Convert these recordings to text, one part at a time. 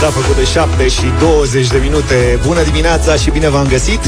S-a făcut de 7 și 20 de minute. Bună dimineața și bine v-am găsit.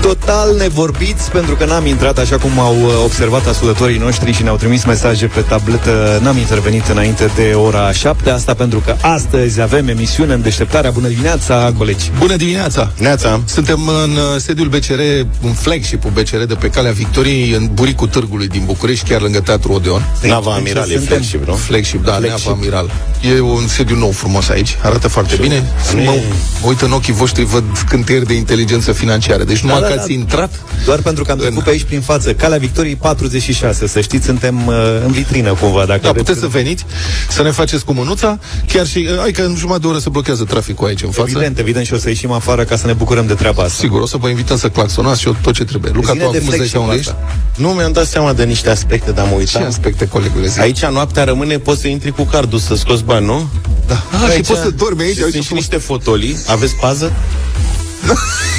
Total nevorbiți, pentru că n-am intrat așa cum au uh, observat ascultătorii noștri și ne-au trimis mesaje pe tabletă. N-am intervenit înainte de ora 7. Asta pentru că astăzi avem emisiune în deșteptarea. Bună dimineața, colegi. Bună dimineața! Neața! Suntem în uh, sediul BCR, un flagship-ul BCR de pe Calea Victoriei, în buricul târgului din București, chiar lângă Teatru Odeon. Nava Amiral e flagship, nu? Flagship, da, Flagship. Nava Amiral. E un sediu nou frumos aici, arată foarte bine. nu Mă, e- mă uit în ochii voștri, văd scânteieri de inteligență financiară. Deci numai Da, că da, ați da. intrat, Doar pentru că am trecut pe aici prin față. Calea Victoriei 46. Să știți, suntem uh, în vitrină cumva. Dacă da, vreți puteți să veniți, să ne faceți cu mânuța, chiar și, hai că în jumătate de oră se blochează traficul aici în față. Evident, evident și o să ieșim afară ca să ne bucurăm de treaba asta. Sigur, o să vă invităm să claxonați și eu tot ce trebuie. Luca, Zine tu de acum îți dai flagship seama unde ești? asta. Nu mi-am dat seama de niște aspecte, dar mă Ce uitam. aspecte, colegule, zi? Aici noaptea rămâne, poți să intri cu cardul să scoți bani, nu? Da. Ah, și poți să dormi aici, Și uite sunt și frumos. niște fotolii. Aveți pază?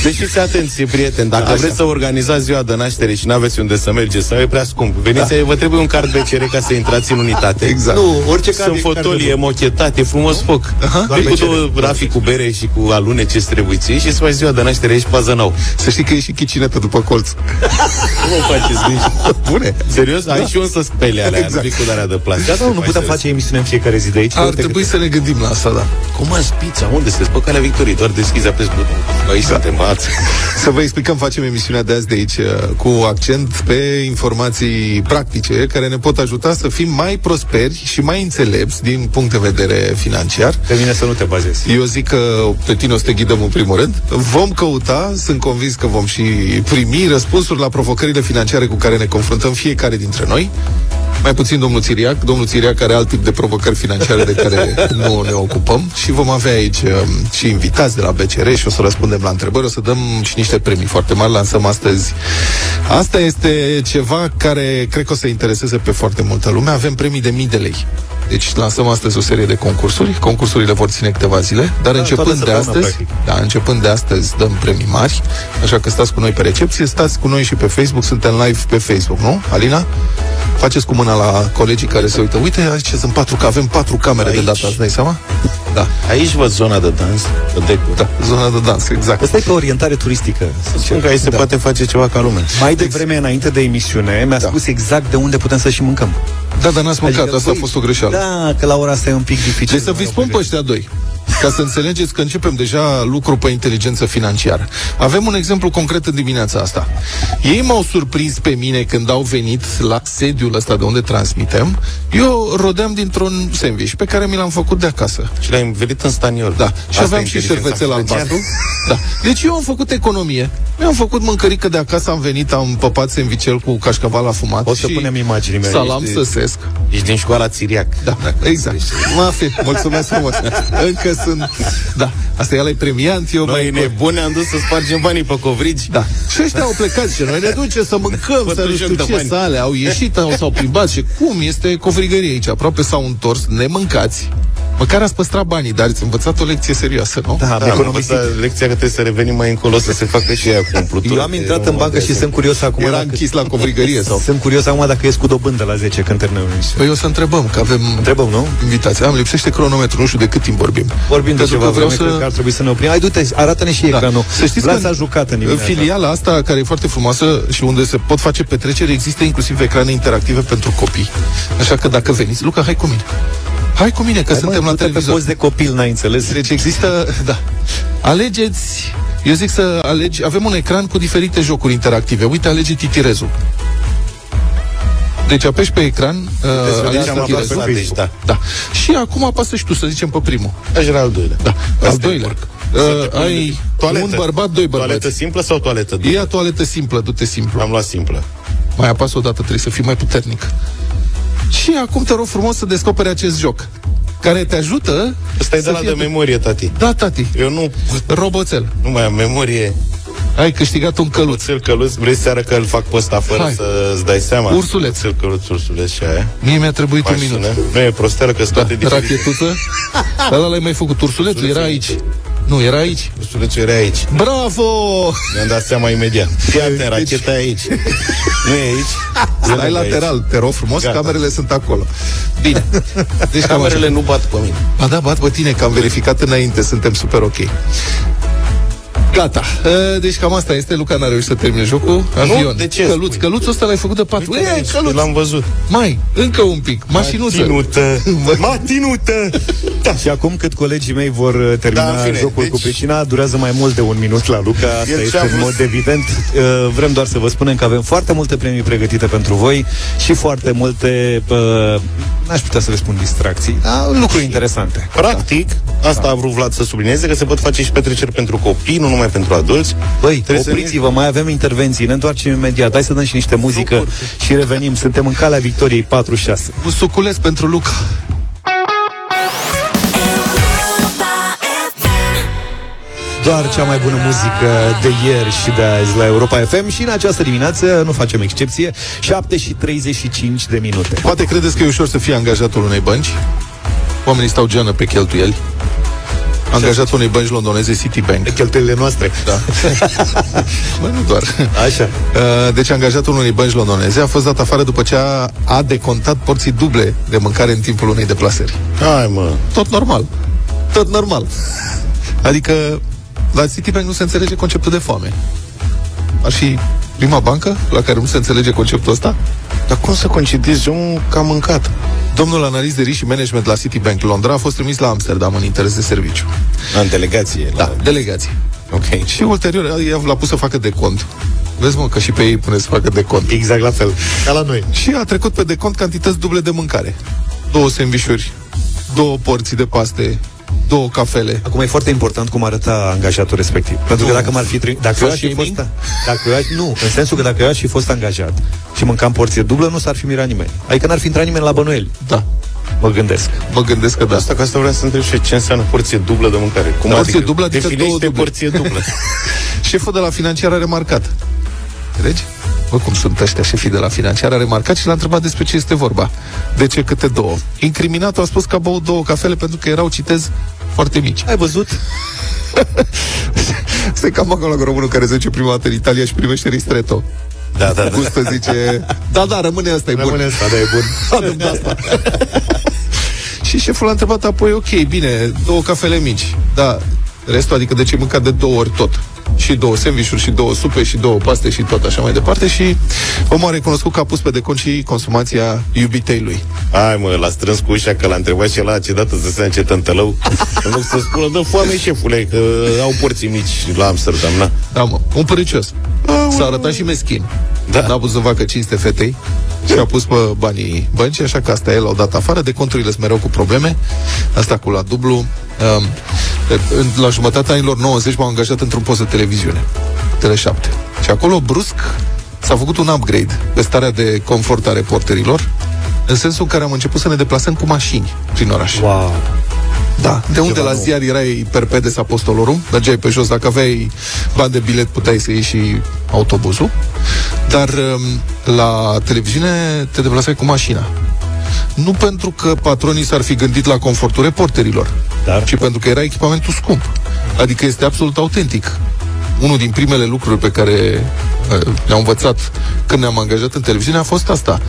Deci fiți atenți, prieteni, dacă Da, așa. vreți să organizați ziua de naștere și nu aveți unde să mergeți sau e prea scump, veniți, da. vă trebuie un card BCR ca să intrați în unitate. Exact. Nu, orice card Sunt e card de fotolii, e foc. mochetat, e frumos foc. Doar Vii cu BCR. două rafi cu bere și cu alune ce trebuie ție și să faci ziua de naștere și pază nou. Să știi că e și chicinetă după colț. Nu mă faceți nici. Bune. Serios? Ai și un să spele alea, Exact. exact. cu alea de plastic. Da, nu, nu putem face emisiune în fiecare zi de aici. Ar Uite trebui câte- să ne gândim la asta, da. Cum ați pizza? Unde sunteți? Pe calea Victoriei. Doar deschizi, apesi butonul. Aici suntem, ați. Să vă explicăm, facem emisiunea de azi de aici uh, cu accent pe informații practice care ne pot ajuta să fim mai prosperi și mai înțelepți din punct de vedere financiar. Pe mine să nu te bazezi. Eu zic că pe tine o să te ghidăm în primul rând. Vom căuta, sunt convins că vom și primi răspunsuri la provocările financiare cu care ne confruntăm fiecare dintre noi. Mai puțin domnul Țiriac, domnul Țiriac are alt tip de provocări financiare de care nu ne ocupăm și vom avea aici um, și invitați de la BCR și o să răspundem la întrebări, o să dăm și niște premii foarte mari, lansăm astăzi. Asta este ceva care cred că o să intereseze pe foarte multă lume. Avem premii de mii de lei. Deci lansăm astăzi o serie de concursuri. Concursurile vor ține câteva zile, dar toată începând de săptămâna, astăzi, practic. da, începând de astăzi dăm premii mari, așa că stați cu noi pe recepție, stați cu noi și pe Facebook, suntem live pe Facebook, nu? Alina? Faceți cu mâna la colegii care se uită. Uite, aici sunt patru, că avem patru camere de Aici. data, îți dai seama? Da, Aici văd zona de dans, de decor. da, zona de dans, exact. Asta e pe orientare turistică. Spun că aici se poate face ceva ca lume. Mai devreme, înainte de emisiune, mi-a Da. spus exact de unde putem să și mâncăm. Da, dar n-ați mâncat, Adică, asta a băi, fost o greșeală. Da, că la ora asta e un pic dificil. Deci să vi spun pe ăștia doi ca să înțelegeți că începem deja lucru pe inteligență financiară. Avem un exemplu concret în dimineața asta. Ei m-au surprins pe mine când au venit la sediul ăsta de unde transmitem. Eu rodeam dintr-un sandwich pe care mi l-am făcut de acasă. Și l-ai învelit în staniol. Da, și Asta aveam e și inteligența șervețel financiară. albastru. Da. Deci eu am făcut economie. Mi-am făcut mâncărică de acasă, am venit, am păpat sandvichel cu cașcaval afumat O să și punem imaginile. salam Ești- săsesc. Ești din școala Țiriac. Da, exact. Mă fi, mulțumesc frumos. Încă sunt... Da, asta e ăla premiant, eu Noi mai... nebuni am dus să spargem banii pe covrigi. Da. Și ăștia au plecat și noi ne ducem să mâncăm, să nu Pătrunjăm știu de ce bani. sale. Au ieșit, au, s-au plimbat și cum este covrigărie aici. Aproape s-au întors, nemâncați. Măcar ați păstrat banii, dar ați învățat o lecție serioasă, nu? Da, am Da, am economisit. învățat lecția că trebuie să revenim mai încolo să se facă și ea cu umplutură. Eu am intrat în bancă și sunt curios acum Era dacă... închis la covrigărie sau... Sunt curios acum dacă ies cu dobândă la 10 când terminăm emisiunea. Păi o să întrebăm, că avem Întrebăm, nu? invitații. Am lipsește cronometru, nu știu de cât timp vorbim. Vorbim de Pentru ceva că vreau vreme, să... cred că ar trebui să ne oprim. Hai, du-te, arată-ne și ecranul. Să știți Vlad că a jucat în în dimineața. filiala asta, care e foarte frumoasă și unde se pot face petreceri, există inclusiv ecrane interactive pentru copii. Așa că dacă veniți, Luca, hai cu mine. Hai cu mine, că Hai, suntem mă, la du-te pe televizor. post de copil, n-ai înțeles? Deci există, da. Alegeți, eu zic să alegi, avem un ecran cu diferite jocuri interactive. Uite, alege titirezul. Deci apeși pe ecran, uh, alegi Deci am titirezul. apăsat, deci, da. Da. Și acum apasă și tu, să zicem, pe primul. Aș era al doilea. Da. Al Asta e doilea. Să te Uh, ai Toaletă. un bărbat, doi Toaletă bărbați. simplă sau toaletă dură? Ia toaletă simplă, du-te simplu. Am luat simplă. Mai apasă o dată, trebuie să fii mai puternic. Și acum te rog frumos să descoperi acest joc, care te ajută Ăsta e să de la fie de memorie, tati. Da, tati, Eu nu, roboțel. nu mai am memorie. Ai câștigat un căluț. Căluț, căluț, vrei seara că îl fac pe ăsta fără Hai. să-ți dai seama? Ursuleț. Căluț, căluț, ursuleț și aia. Mie mi-a trebuit un Mai minut. sună? Nu e prosteală că sunt Da, toate diferite. rachetuță. Dar ăla l-ai mai făcut. Ursulețul era aici. Nu, era aici. Ursulețul era aici. Bravo! Mi-am dat seama imediat. Fii atent, racheta e aici. Nu e aici. E Stai lângă lateral, te rog frumos, Gata. camerele sunt acolo. Bine. Deci Aici. cam așa. Camerele nu bat pe mine. Ba da, bat pe tine, că am verificat înainte, suntem super ok. Gata. E, Deci cam asta este. Luca n-a reușit să termine jocul. Avion. de ce Căluț. spui? Căluțul ăsta l-ai făcut de patru. Uite E, aici, căluț. L-am văzut. Mai, încă un pic. Mașinuță. Matinută. Matinută. Da. Și acum cât colegii mei vor uh, termina Da, în fine, jocul deci- cu pricina, durează mai mult de un minut la Luca, asta El este ce-a în vrut- mod evident. Uh, Vrem doar să vă spunem că avem foarte multe premii pregătite pentru voi și foarte multe, uh, n-aș putea să le spun distracții, dar lucruri interesante. Practic, asta a vrut Vlad să sublinieze, că se pot face și petreceri pentru copii, nu numai pentru adulți. Băi, Trebuie să opriți-vă, mai avem intervenții, ne întoarcem imediat. Hai să dăm și niște muzică și revenim. Suntem în calea victoriei 4-6. Un suculeț pentru Luca. Doar cea mai bună muzică de ieri și de azi la Europa FM și în această dimineață nu facem excepție, 7 și 35 de minute. Poate credeți că e ușor să fie angajatul unei bănci? Oamenii stau geană pe cheltuieli. Angajatul unei bănci londoneze Citibank. De cheltuielile noastre. Da. Bă, nu doar. Așa. Uh, Deci angajatul unei bănci londoneze a fost dat afară după ce a, a decontat porții duble de mâncare în timpul unei deplasări. Hai, mă. Tot normal. Tot normal. Adică la Citibank nu se înțelege conceptul de foame. Ar fi prima bancă la care nu se înțelege conceptul ăsta? Dar cum să concediezi omul că a mâncat? Domnul analist de risc și management la Citibank Londra a fost trimis la Amsterdam în interes de serviciu. În delegație. Da, delegație. Ok. Și ulterior i-a l-a pus să facă de cont. Vezi, mă, că și pe ei pune să facă de cont. Exact la fel. Ca la noi. Și a trecut pe decont cantități duble de mâncare. Două sandvișuri, două porții de paste, două cafele. Acum e foarte important cum arăta angajatul respectiv. Pentru că Nu. dacă m-ar fi tri... dacă eu aș fi fost, shaming? dacă eu aș, nu, în sensul că dacă eu aș fi fost angajat și mâncam porție dublă, nu s-ar fi mirat nimeni. Adică n-ar fi intrat nimeni la bănuieli. Da, Mă gândesc. mă gândesc că da. Asta că asta vreau să întreb și eu, ce înseamnă porție dublă de mâncare. Cum Porție dublă adică două Definește duble. porție dublă. Șeful de la financiar a remarcat. Înțelegi? Bă, cum sunt ăștia șefii de la financiar, a remarcat și l-a întrebat despre ce este vorba. De ce câte două? Incriminatul a spus că a băut două cafele pentru că erau, citez, foarte mici. Ai văzut? Este cam acolo la românul care se duce prima dată în Italia și primește ristretto. Da, da, da. Gustă zice, da, da, rămâne asta, e bun. Rămâne asta, da, e bun. Adăm de asta. și șeful l-a întrebat apoi, ok, bine, două cafele mici, da, restul, adică de ce ai mâncat de două ori tot? Și două sandvișuri, și două supe, și două paste, și tot așa mai departe. Și omul a recunoscut că a pus pe decont și consumația iubitei lui. Hai mă, l-a strâns cu ușa că l-a întrebat și la ce dată să se ce tântălău. În loc să spună, dă foame șefule, că au porții mici la Amsterdam, na. Da, mă, un păricios. S-a arătat și meschin. Da. N-a putut să facă cinste fetei și a pus pe banii băncii, așa că asta el l-au dat afară. De conturile sunt mereu cu probleme. Asta cu la dublu. Um, în- la jumătatea anilor 90 m-au angajat într-un post de televiziune. Tele7. Și acolo, brusc, s-a făcut un upgrade pe starea de confort a reporterilor, în sensul în care am început să ne deplasăm cu mașini prin oraș. Wow. Da, de unde la ziar erai perpedes apostolorum, mergeai pe jos, dacă aveai bani de bilet puteai să iei și autobuzul, dar um, la televiziune te deplasai cu mașina. Nu pentru că patronii s-ar fi gândit la confortul reporterilor, Dar? ci pentru că era echipamentul scump. Adică este absolut autentic. Unul din primele lucruri pe care uh, le-am învățat când ne-am angajat în televiziune a fost asta.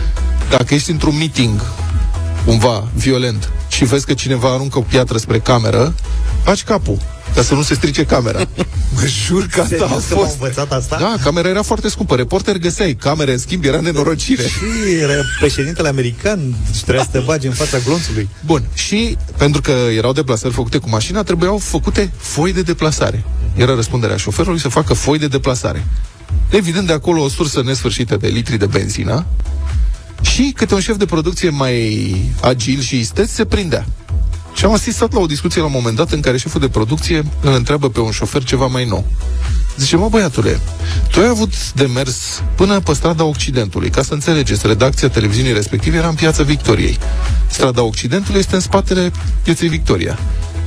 Dacă ești într-un meeting cumva violent și vezi că cineva aruncă o piatră spre cameră, faci capul ca să nu se strice camera. Mă jur că asta a Serios că m-au fost. învățat asta? Da, camera era foarte scumpă. Reporter găseai, camere, în schimb, era nenorocire. Și era președintele american și trebuia să te bagi în fața glonțului. Bun, și pentru că erau deplasări făcute cu mașina, trebuiau făcute foi de deplasare. Era răspunderea șoferului să facă foi de deplasare. Evident, de acolo o sursă nesfârșită de litri de benzină și câte un șef de producție mai agil și isteț se prindea. Și am asistat la o discuție la un moment dat în care șeful de producție îl întreabă pe un șofer ceva mai nou. Zice, mă băiatule, tu ai avut de mers până pe strada Occidentului. Ca să înțelegeți, redacția televiziunii respective era în piața Victoriei. Strada Occidentului este în spatele pieței Victoria.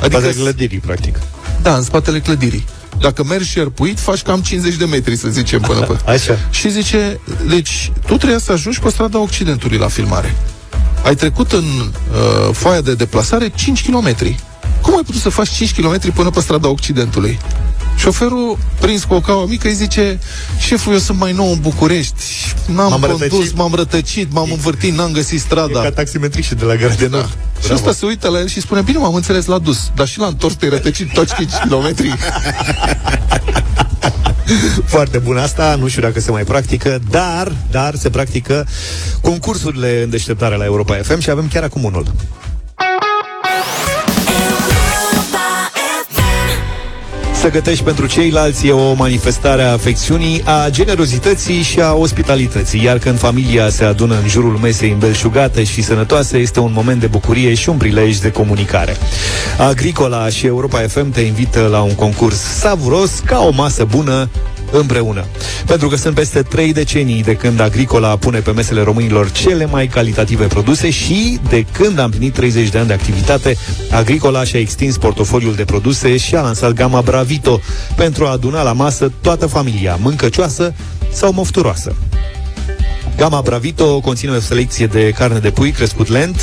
Adică, Adică clădirii, practic. da, în spatele clădirii. Dacă mergi și arpuit, faci cam 50 de metri, să zicem, până pe... Așa. Și zice, deci, tu trebuia să ajungi pe strada Occidentului la filmare. Ai trecut în uh, foaia de deplasare 5 km. cum ai putut să faci 5 km până pe strada Occidentului? Șoferul, prins cu o caua mică, îi zice Șeful, eu sunt mai nou în București N-am M-am condus, rătăcit." m-am rătăcit, m-am învârtit, n-am găsit strada Ca taximetriști de la Gara de Nord. și ăsta se uită la el și spune, bine, m-am înțeles, l-a dus. Dar și l-a întors, te-ai rătăcit toți 5 km. Foarte bun asta, nu știu dacă se mai practică, dar, dar se practică concursurile în deșteptare la Europa FM și avem chiar acum unul. Să gătești pentru ceilalți e o manifestare a afecțiunii, a generozității și a ospitalității, iar când familia se adună în jurul mesei îmbelșugate și sănătoase, este un moment de bucurie și un prilej de comunicare. Agricola și Europa FM te invită la un concurs savuros ca o masă bună împreună. Pentru că sunt peste trei decenii de când Agricola pune pe mesele românilor cele mai calitative produse și de când a împlinit 30 de ani de activitate, Agricola și-a extins portofoliul de produse și a lansat gama Bravito pentru a aduna la masă toată familia, mâncăcioasă sau mofturoasă. Gama Bravito conține o selecție de carne de pui crescut lent,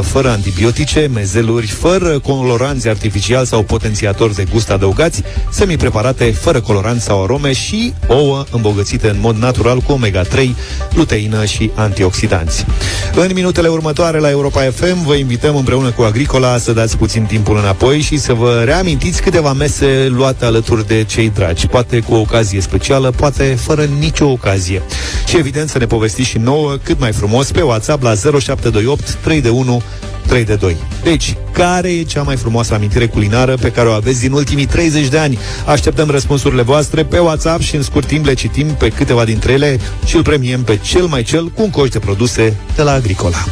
100% fără antibiotice, mezeluri, fără coloranți artificiali sau potențiatori de gust adăugați, semi-preparate fără coloranți sau arome și ouă îmbogățite în mod natural cu omega-3, luteină și antioxidanți. În minutele următoare la Europa FM vă invităm împreună cu Agricola să dați puțin timpul înapoi și să vă reamintiți câteva mese luate alături de cei dragi, poate cu o ocazie specială, poate fără nicio ocazie. Și evident să ne povestiți și nouă cât mai frumos pe WhatsApp la 0728 3 de 1 3 de 2. Deci, care e cea mai frumoasă amintire culinară pe care o aveți din ultimii 30 de ani? Așteptăm răspunsurile voastre pe WhatsApp și în scurt timp le citim pe câteva dintre ele și îl premiem pe cel mai cel cu un coș de produse de la Agricola.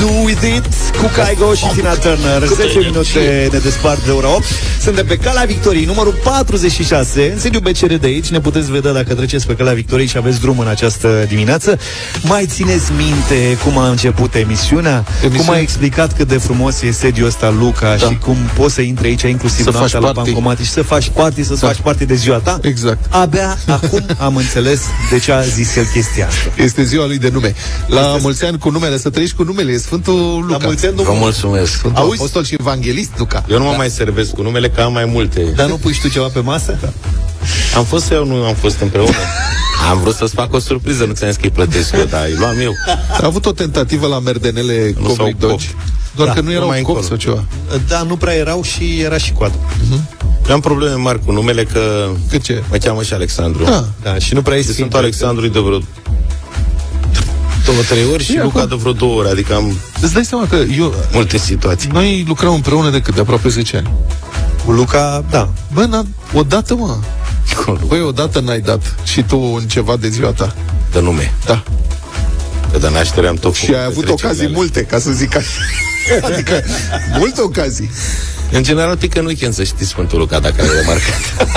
Do with it? Cu Caigo și Tina Turner 10 minute ne despart de ora 8 Suntem pe calea victoriei numărul 46 În sediu BCR de aici Ne puteți vedea dacă treceți pe calea victoriei Și aveți drum în această dimineață Mai țineți minte cum a început emisiunea? Emisiune? Cum a explicat cât de frumos e sediul ăsta Luca Da. Și cum poți să intri aici Inclusiv Să noaptea faci la party. bancomat Și să faci party, să-ți Da. faci parte de ziua ta Exact. Abia acum am înțeles de ce a zis el chestia asta Este ziua lui de nume. La mulți ani cu numele, să trăiești cu numele, e Sfântul Luca. La mulți ani, Vă domnul mulțumesc. Sfântul Auzi? Apostol și Evanghelist Luca. Eu nu mă mai servesc cu numele, că am mai multe. Dar nu pui și tu ceva pe masă? Am fost sau nu am fost împreună? Am vrut să-ți fac o surpriză, nu ți-am zis că îi plătesc eu, dar îi luam eu. A avut o tentativă la merdenele Nu s-au Cobric Dogi. cop. Doar Da, că nu erau numai cop încolo. sau ceva. Da, nu prea erau și era și coadă. Eu am probleme mari cu numele că Cât ce? mă cheamă și Alexandru. Da. Da, și nu prea Și este sunt Alexandru de vreo două, trei ori și E Luca acum. de vreo două ori, adică am Îți dai seama că eu, multe situații. noi lucrăm împreună de cât? De aproape 10 ani. Cu Luca, da. Bă, n odată, mă. Băi, odată n-ai dat și tu în ceva de ziua ta. De nume. Da. Că de naștere am tot Și făcut ai avut petrecerile ocazii alea. multe, ca să zic așa. Adică, multe ocazii. În general, pică în weekend să știți Sfântul Luca, dacă ai remarcat.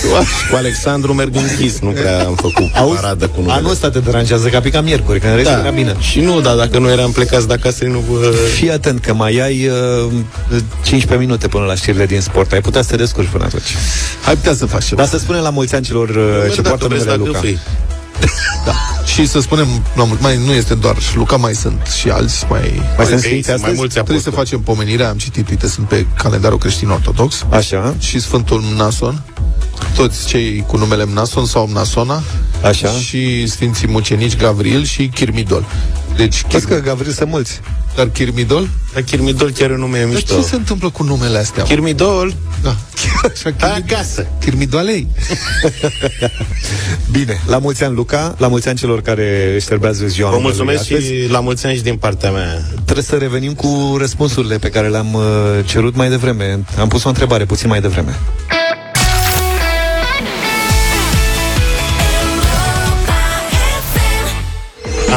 cu Alexandru merg închis, nu prea am făcut paradă cu numele. Anul ăsta te deranjează ca pica miercuri, că în rest da. era bine. Și nu, dar dacă nu eram plecați de acasă, nu vă... Fii atent că mai ai uh, 15 minute până la știrile din sport. Ai putea să te descurci până atunci. Ai putea să faci ceva. Dar să spunem la mulți ani celor uh, ce Dacă poartă vreți numele la Luca. Gâfâi. Și să spunem, la mult, mai nu este doar Luca, mai sunt și alți, mai... Mai sunt Ei, sfinți mai astăzi? mulți Trebuie să apostoli. facem pomenirea, am citit, uite, sunt pe calendarul creștin-ortodox Așa, și Sfântul Mnason, toți cei cu numele Mnason sau Mnasona așa. și Sfinții Mucenici Gavril și Chirmidol. Deci, Vezi că Chirmi... Gavril sunt mulți. dar Chirmidol? Dar Chirmidol chiar e un nume Dar mișto. ce se întâmplă cu numele astea? mă? Chirmidol, Da, chiar așa, hai Chirmi... acasă. Chirmidoalei. Bine, la mulți ani Luca, la mulți ani celor care își serbează ziua Vă numelui mulțumesc astăzi. și la mulți ani și din partea mea. Trebuie să revenim cu răspunsurile pe care le-am uh, cerut mai devreme. Am pus o întrebare puțin mai devreme.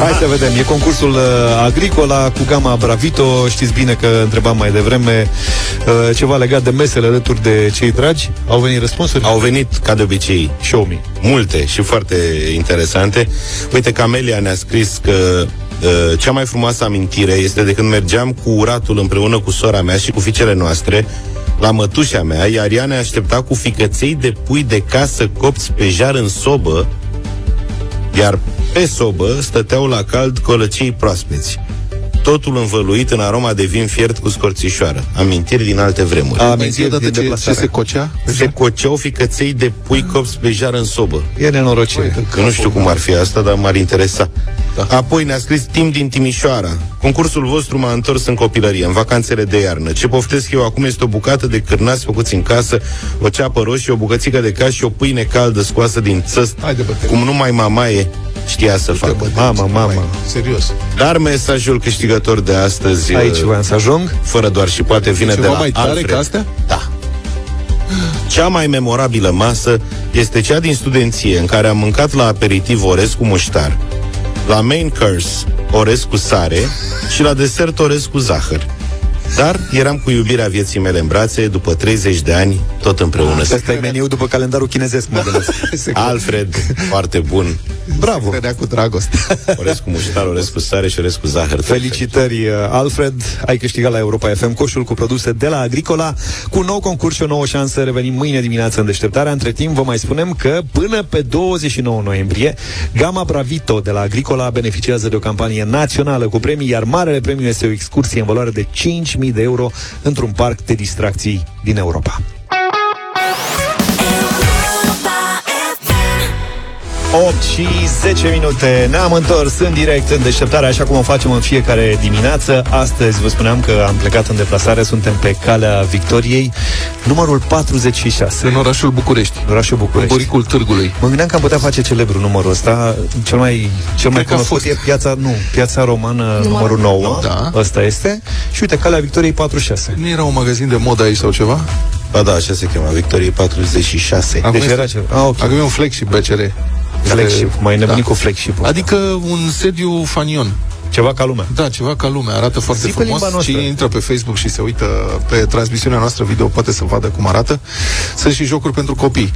Hai să vedem, e concursul uh, Agricola cu gama Bravito Știți bine că întrebam mai devreme uh, Ceva legat de mesele alături de cei dragi Au venit răspunsuri? Au venit, ca de obicei, Show me multe și foarte interesante. Uite, Camelia ne-a scris că uh, cea mai frumoasă amintire este de când mergeam cu uratul împreună cu sora mea și cu fiicele noastre la mătușa mea, iar ea ne aștepta cu ficăței de pui de casă copți pe jar în sobă, iar Pe sobă stăteau la cald colăcei proaspeți. Totul învăluit în aroma de vin fiert cu scorțișoară. Amintiri din alte vremuri. A, Mai zi amintiri odată din ce, ce deplasare. se cocea? Se coceau ficăței de pui copți pe jar în sobă. E nenorocire. Că nu știu cum ar fi asta, dar m-ar interesa. Da. Apoi ne-a scris timp din Timișoara. Concursul vostru m-a întors în copilărie, în vacanțele de iarnă. Ce poftesc eu acum este o bucată de cârnați făcuți în casă, o ceapă roșie, o bucățică de caș și o pâine caldă scoasă din țăst, Haide, bă, te- cum numai mamaie știa să facă. Bă, Mama, mama. Mai, serios. Dar mesajul câștigător de astăzi, Aici uh, voiam să ajung. fără doar și poate vine Ceva de la mai tare Alfred. ca astea? Da. Cea mai memorabilă masă este cea din studenție în care am mâncat la aperitiv orez cu muștar, la main course orez cu sare și la desert orez cu zahăr. Dar eram cu iubirea vieții mele în brațe, după 30 de ani, tot împreună. Asta e meniu după calendarul chinezesc, mă gândesc. Alfred, foarte bun. Bravo! Credea cu dragoste. Orez cu muștar, orez cu sare și orez cu zahăr. Felicitări, uh, Alfred! Ai câștigat la Europa FM coșul cu produse de la Agricola, cu un nou concurs și o nouă șansă. Revenim mâine dimineață în deșteptarea. Între timp, vă mai spunem că până pe 29 noiembrie, Gama Bravito de la Agricola beneficiază de o campanie națională cu premii, iar marele premiu este o excursie în valoare de 5.000 de euro într-un parc de distracții din Europa. 8 și 10 minute Ne-am întors în direct în deșteptare Așa cum o facem în fiecare dimineață Astăzi vă spuneam că am plecat în deplasare Suntem pe calea Victoriei Numărul 46 În orașul București. în Orașul În București buricul târgului. Mă gândeam că am putea face celebru numărul ăsta Cel mai, cel mai Cred că a cunoscut fost. e piața, nu, piața romană numărul 9 Da. Ăsta este Și uite, calea Victoriei 46 Nu era un magazin de modă aici sau ceva? Ba da, așa se cheamă, Victorie 46. Acum Deci este- era ceva. Ah, ok. Acum e un flagship BCR. Flagship, mai nebunit Da. cu flagship Adică un sediu fanion. Ceva ca lumea Da, ceva ca lumea, arată foarte Zi pe frumos. limba noastră. Cine intră pe Facebook și se uită pe transmisiunea noastră video poate să vadă cum arată. Sunt și jocuri pentru copii.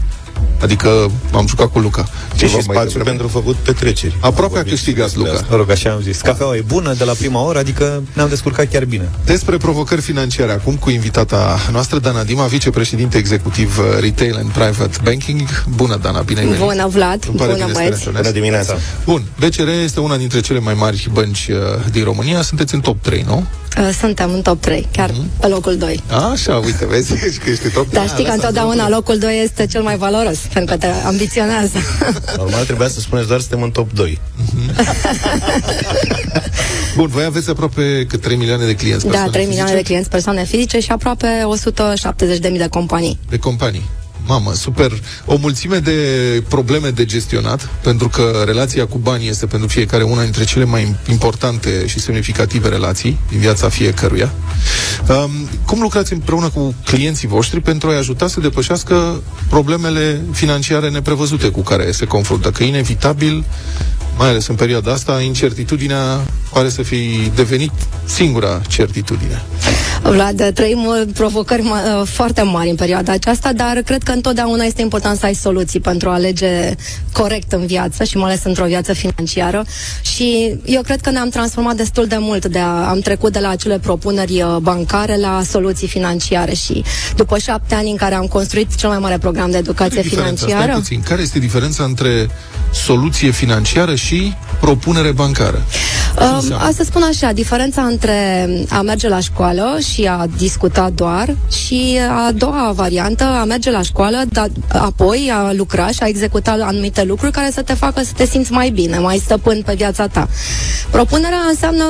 Adică am jucat cu Luca. Și, Ceva și mai spațiu devreme. pentru făcut petreceri. Aproape a Vorbim câștigat și despre Luca. asta. Mă rog, așa am zis. Cafeaua e bună de la prima oră, adică ne-am descurcat chiar bine. Despre provocări financiare acum cu invitata noastră, Dana Dima, vicepreședinte executiv uh, Retail and Private Banking. Bună, Dana, bine ai venit. Bună, Vlad. Îmi pare Bună, bine să te băieți. reîntâlnesc. Bună dimineața. Bun, BCR este una dintre cele mai mari bănci uh, din România. Sunteți în top 3, nu? Uh, Suntem în top 3, chiar Mhm. pe locul 2. Așa, uite, vezi și că ești top 3. Dar știi că întotdeauna locul 2 este cel mai valoros, pentru că te ambiționează. Normal trebuia să spuneți doar suntem în top 2. Bun, voi aveți aproape cât 3 milioane de clienți da, persoane 3 milioane de fizice? clienți persoane fizice și aproape 170.000 de companii. de companii. Mamă, super. O mulțime de probleme de gestionat, pentru că relația cu banii este pentru fiecare una dintre cele mai importante și semnificative relații din viața fiecăruia. Um, cum lucrați împreună cu clienții voștri pentru a-i ajuta să depășească problemele financiare neprevăzute cu care se confruntă? Că inevitabil, mai ales în perioada asta, incertitudinea pare să fi devenit singura certitudine. Vlad, trăim uh, provocări ma- uh, foarte mari în perioada aceasta, dar cred că întotdeauna este important să ai soluții pentru a alege corect în viață și mai ales într-o viață financiară. Și eu cred că ne-am transformat destul de mult, de a, am trecut de la acele propuneri uh, bancare la soluții financiare și după șapte ani în care am construit cel mai mare program de educație Care e diferența? financiară. Stai puțin. Care este diferența între soluție financiară și propunere bancară? Ce Um, înseamnă? a să spun așa, diferența între a merge la școală și a discuta doar și a doua variantă, a merge la școală, dar apoi a lucra și a executa anumite lucruri care să te facă să te simți mai bine, mai stăpân pe viața ta. Propunerea înseamnă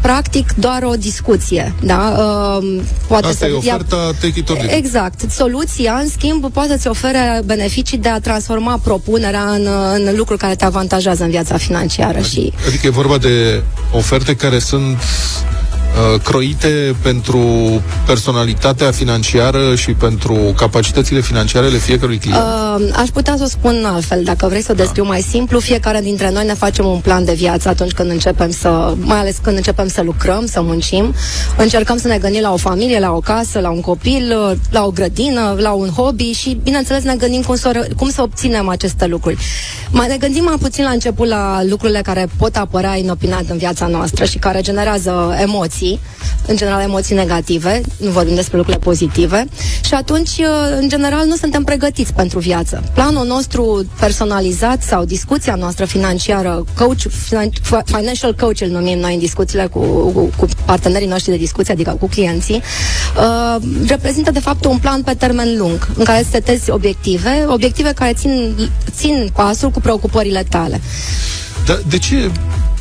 practic doar o discuție, da? Um, poate Asta să e oferta take it or leave it. Exact. Soluția, în schimb, poate să ofere beneficii de a transforma propunerea în, în lucruri care te avantajează în viața financiară și Adică e vorba de oferte care sunt uh, croite pentru personalitatea financiară și pentru capacitățile financiare ale fiecărui client. Uh, aș putea să o spun altfel, dacă vrei să o descriu mai simplu, fiecare dintre noi ne facem un plan de viață atunci când începem să, mai ales când începem să lucrăm, să muncim, încercăm să ne gândim la o familie, la o casă, la un copil, uh, la o grădină, la un hobby și, bineînțeles, ne gândim cum să, o- cum să obținem aceste lucruri. Mai ne gândim mai puțin la început la lucrurile care pot apărea inopinat în viața noastră și care generează emoții emoții, în general emoții negative, nu vorbim despre lucrurile pozitive, și atunci, uh, în general, nu suntem pregătiți pentru viață. Planul nostru personalizat sau discuția noastră financiară, coach, financial coach îl numim noi în discuțiile cu, cu, cu partenerii noștri de discuție, adică cu clienții, uh, reprezintă de fapt un plan pe termen lung, în care setezi obiective, obiective care țin, țin pasul cu preocupările tale. Dar de ce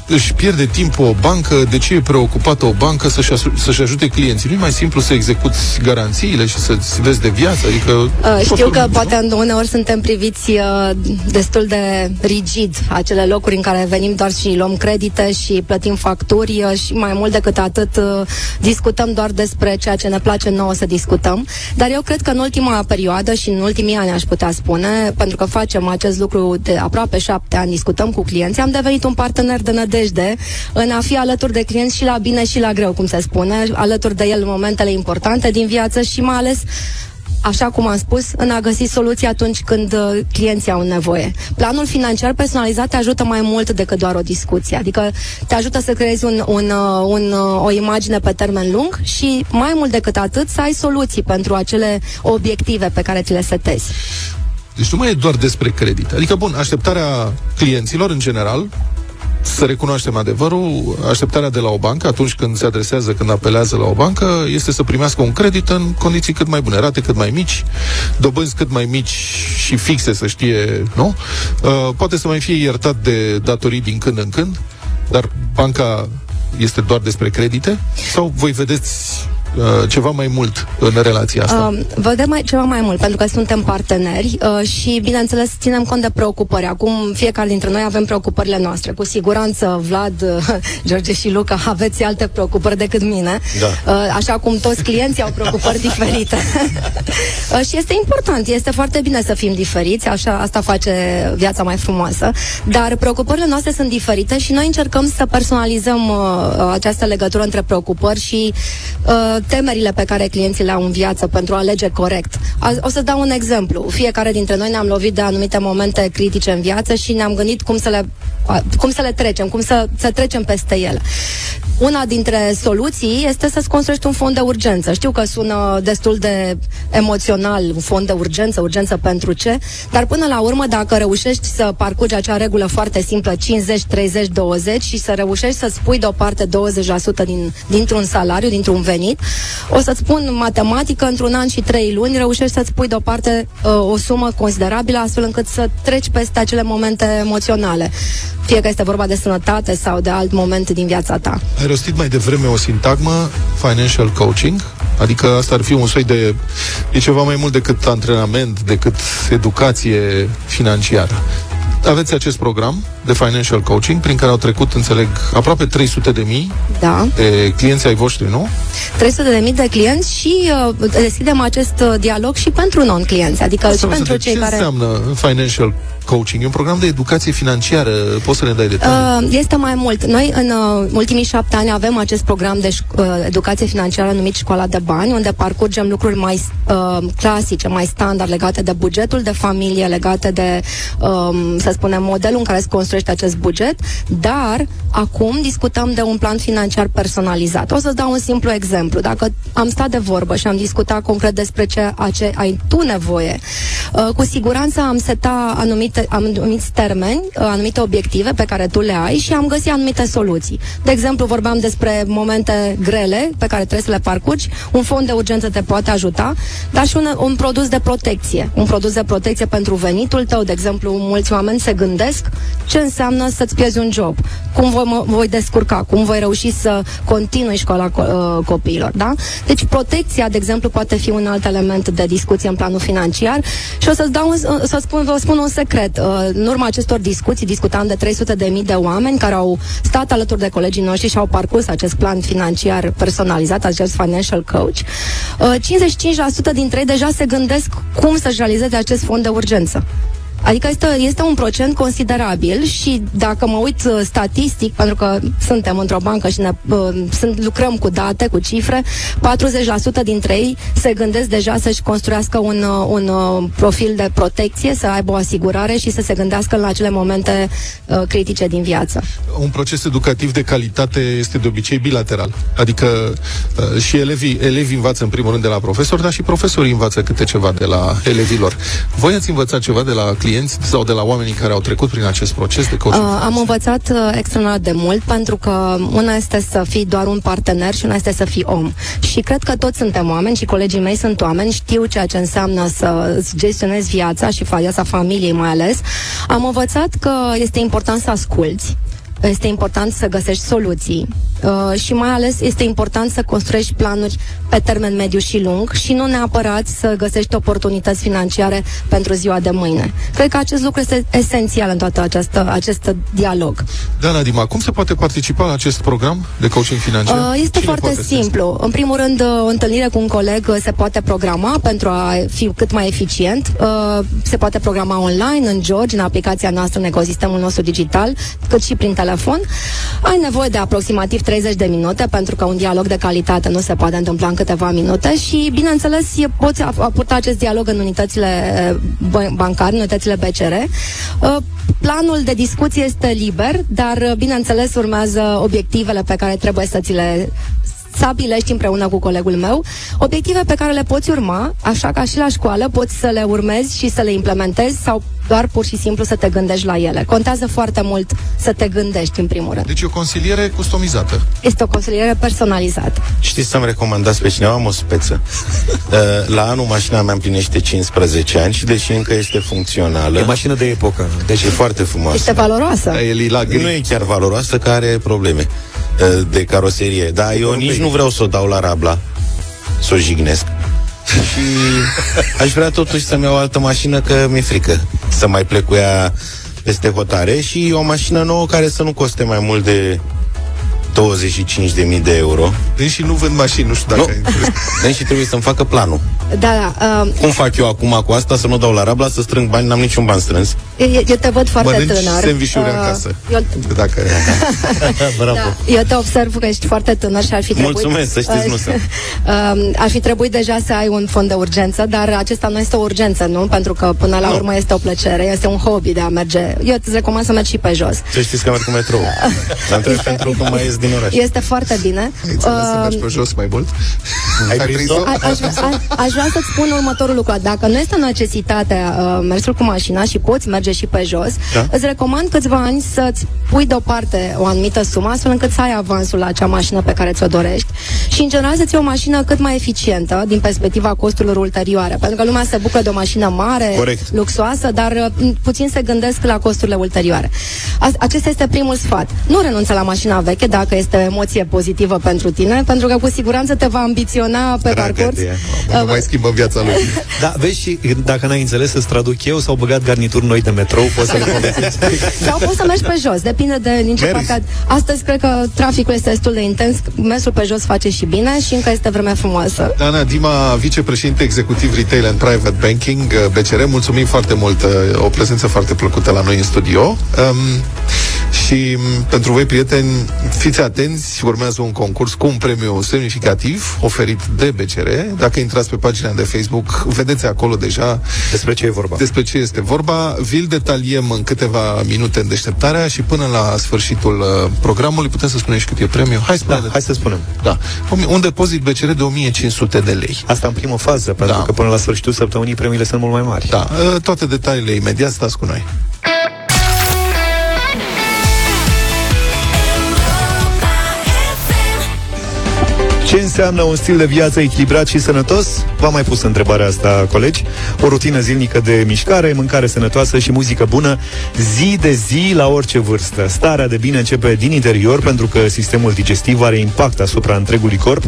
își pierde timpul o bancă, de ce e preocupată o bancă să-și, să-și ajute clienții? Nu e mai simplu să execuți garanțiile și să-ți vezi de viață? Adică, uh, știu că poate uneori suntem priviți uh, destul de rigid acele locuri în care venim doar și luăm credite și plătim facturi uh, și mai mult decât atât uh, discutăm doar despre ceea ce ne place nouă să discutăm. Dar eu cred că în ultima perioadă și în ultimii ani aș putea spune, pentru că facem acest lucru de aproape șapte ani, discutăm cu clienții, am devenit un partener de nădejde nădejde în a fi alături de clienți și la bine și la greu, cum se spune, alături de el în momentele importante din viață și mai ales așa cum am spus, în a găsi soluții atunci când uh, clienții au nevoie. Planul financiar personalizat te ajută mai mult decât doar o discuție, adică te ajută să creezi un, un, uh, un, uh, o imagine pe termen lung și mai mult decât atât să ai soluții pentru acele obiective pe care ți le setezi. Deci nu mai e doar despre credit. Adică, bun, așteptarea clienților, în general, să recunoaștem adevărul, așteptarea de la o bancă atunci când se adresează, când apelează la o bancă, este să primească un credit în condiții cât mai bune, rate cât mai mici, dobânzi cât mai mici și fixe, să știe, nu? Uh, poate să mai fie iertat de datorii din când în când, dar banca este doar despre credite? Sau voi vedeți uh, ceva mai mult în relația asta? Uh, vedem mai, ceva mai mult, pentru că suntem parteneri uh, și, bineînțeles, ținem cont de preocupări. Acum, fiecare dintre noi avem preocupările noastre. Cu siguranță, Vlad, uh, George și Luca, aveți alte preocupări decât mine. Da. Uh, așa cum toți clienții au preocupări diferite. uh, și este important, este foarte bine să fim diferiți, așa, asta face viața mai frumoasă. Dar preocupările noastre sunt diferite și noi încercăm să personalizăm uh, această legătură între preocupări și uh, temerile pe care clienții le au în viață pentru a alege corect. O să dau un exemplu. Fiecare dintre noi ne-am lovit de anumite momente critice în viață și ne-am gândit cum să le, cum să le trecem, cum să, să trecem peste ele. Una dintre soluții este să-ți construiești un fond de urgență. Știu că sună destul de emoțional, un fond de urgență, urgență pentru ce, dar până la urmă, dacă reușești să parcurgi acea regulă foarte simplă, 50, 30, 20 și să reușești să-ți pui deoparte 20% din, dintr-un salariu, dintr-un venit, o să-ți spun matematică, într-un an și trei luni reușești să-ți pui deoparte uh, o sumă considerabilă astfel încât să treci peste acele momente emoționale. Fie că este vorba de sănătate sau de alt moment din viața ta. Ai rostit mai devreme o sintagmă, financial coaching, adică asta ar fi un soi de... e ceva mai mult decât antrenament, decât educație financiară aveți acest program de financial coaching prin care au trecut, înțeleg, aproape 300 de mii da. de clienți ai voștri, nu? 300 de mii de clienți și uh, deschidem acest uh, dialog și pentru non-clienți, adică Asta și pentru cei ce care... Ce înseamnă financial coaching? E un program de educație financiară. Poți să ne dai detalii? Uh, este mai mult. Noi în uh, ultimii șapte ani avem acest program de uh, educație financiară numit Școala de Bani, unde parcurgem lucruri mai uh, clasice, mai standard legate de bugetul de familie, legate de, um, să spunem, modelul în care se construiește acest buget, dar acum discutăm de un plan financiar personalizat. O să dau un simplu exemplu. Dacă am stat de vorbă și am discutat concret despre ce, ce ai tu nevoie, uh, cu siguranță am seta anumite anumite, anumiți termeni, uh, anumite obiective pe care tu le ai și am găsit anumite soluții. De exemplu, vorbeam despre momente grele pe care trebuie să le parcurgi, un fond de urgență te poate ajuta, dar și un, un produs de protecție. Un produs de protecție pentru venitul tău, de exemplu, mulți oameni se gândesc ce înseamnă să-ți pierzi un job, cum voi, mă, voi descurca, cum voi reuși să continui școala co- uh, copiilor, da? Deci protecția, de exemplu, poate fi un alt element de discuție în planul financiar și o să-ți dau un, să spun, vă spun un secret concret, uh, în urma acestor discuții, discutam de 300 de mii de oameni care au stat alături de colegii noștri și au parcurs acest plan financiar personalizat, acest financial coach. 55% uh, dintre ei deja se gândesc cum să-și realizeze acest fond de urgență. Adică este, este un procent considerabil și dacă mă uit uh, statistic, pentru că suntem într-o bancă și ne, uh, sunt, lucrăm cu date, cu cifre, 40% dintre ei se gândesc deja să-și construiască un, uh, un uh, profil de protecție, să aibă o asigurare și să se gândească la acele momente uh, critice din viață. Un proces educativ de calitate este de obicei bilateral. Adică uh, și elevii, elevii învață în primul rând de la profesori, dar și profesorii învață câte ceva de la elevilor. Voi ați învățat ceva de la clienți sau de la oamenii care au trecut prin acest proces de coaching? Uh, am învățat uh, extraordinar de mult pentru că una este să fii doar un partener și una este să fii om. Și cred că toți suntem oameni și colegii mei sunt oameni, știu ceea ce înseamnă să îți gestionezi viața și viața familiei mai ales. Am învățat că este important să asculți, este important să găsești soluții uh, și mai ales este important să construiești planuri pe termen mediu și lung și nu neapărat să găsești oportunități financiare pentru ziua de mâine. Cred că acest lucru este esențial în toată această, acest dialog. Dana Dima, cum se poate participa la acest program de coaching financiar? Uh, este Cine foarte poate simplu. În primul rând, uh, o întâlnire cu un coleg uh, se poate programa pentru a fi cât mai eficient. Uh, Se poate programa online, în George, în aplicația noastră, în ecosistemul nostru digital, cât și prin telefon. Ai nevoie de aproximativ 30 de minute, pentru că un dialog de calitate nu se poate întâmpla în câteva minute și, bineînțeles, e- poți ap- aporta acest dialog în unitățile uh, bă- bancare, în unitățile BCR. Uh, Planul de discuție este liber, dar, uh, bineînțeles, urmează obiectivele pe care trebuie să ți le stabilești împreună cu colegul meu obiective pe care le poți urma, așa ca și la școală poți să le urmezi și să le implementezi sau doar pur și simplu să te gândești la ele. Contează foarte mult să te gândești în primul rând. Deci e o consiliere customizată. Este o consiliere personalizată. Știți să-mi recomandați pe cineva? Am o speță. Uh, La anul mașina mea împlinește 15 ani și deși încă este E funcțională, mașină de epocă. deci e foarte frumoasă. Este valoroasă. E lila gri. Nu e chiar valoroasă, că are probleme uh, de caroserie. Dar eu nici nu vreau să o dau la rabla, să o jignesc. Și aș vrea totuși să-mi iau o altă mașină, că mi-e frică să mai plec cu ea peste hotare și o mașină nouă care să nu coste mai mult de 25.000 de euro. Deși nu vând mașini, nu știu dacă Nu. ai înțeles. Deci și trebuie să-mi facă planul. Da, da. Uh, Cum fac eu acum cu asta să nu dau la rabla, să strâng bani, n-am niciun ban strâns. eu, eu te văd foarte Mănânci tânăr. sandvișuri în Uh, casă. Eu, Dacă... Bravo. Da, eu te observ că ești foarte tânăr și ar fi trebuit... Mulțumesc, să știți, nu sunt. Um, ar fi trebuit deja să ai un fond de urgență, dar acesta nu este o urgență, nu? Pentru că până la Nu. urmă este o plăcere, este un hobby de a merge. Eu îți recomand să mergi și pe jos. Să știți că merg cu metrou. Dar întreb Este- pentru că mai ies din oraș. Este foarte bine. Ai înțeles să mergi Um, pe jos mai mult? Ai Ai prins-o? prins-o? a- aș, a- aș vrea să-ți spun următorul lucru. Dacă nu este o necesitate uh, mersul cu mașina și poți merge și pe jos, Da. îți recomand câțiva ani să-ți pui deoparte o anumită sumă, astfel încât să ai avansul la acea mașină pe care ți-o dorești și, în general, să-ți iei o mașină cât mai eficientă din perspectiva costurilor ulterioare. Pentru că lumea se bucură de o mașină mare, Corect. luxoasă, dar uh, puțin se gândesc la costurile ulterioare. A- acesta este primul sfat. Nu renunța la mașina veche dacă este o emoție pozitivă pentru tine, pentru că cu siguranță te va ambiționa pe Dragă parcurs. de ea. Nu mai schimbă viața lui. Da, vezi și dacă n-ai înțeles să-ți traduc eu, s-au băgat garnituri noi de metrou, poți să le folosești. Sau poți să mergi pe jos, depinde de din ce Mergi. parte. Astăzi cred că traficul este destul de intens, mersul pe jos face și bine și încă este vreme frumoasă. Dana Dima, vicepreședinte executiv Retail and Private Banking, uh, BCR, mulțumim foarte mult, uh, o prezență foarte plăcută la noi în studio. Um, și m, pentru voi, prieteni, fiți atenți, urmează un concurs cu un premiu semnificativ oferit de BCR. Dacă intrați pe pagina de Facebook, vedeți acolo deja Despre ce e vorba? despre ce este vorba. Vi-l detaliem în câteva minute în deșteptarea și până la sfârșitul uh, programului putem să spunem și cât e premiu. Hai, spune Da, hai să spunem. da. Un depozit BCR de 1500 de lei. Asta în primă fază, pentru Da. că până la sfârșitul săptămânii premiile sunt mult mai mari. Da, ă, toate detaliile imediat, stați cu noi. Ce înseamnă un stil de viață echilibrat și sănătos? V-am mai pus întrebarea asta, colegi. O rutină zilnică de mișcare, mâncare sănătoasă și muzică bună, zi de zi, la orice vârstă. Starea de bine începe din interior, pentru că sistemul digestiv are impact asupra întregului corp.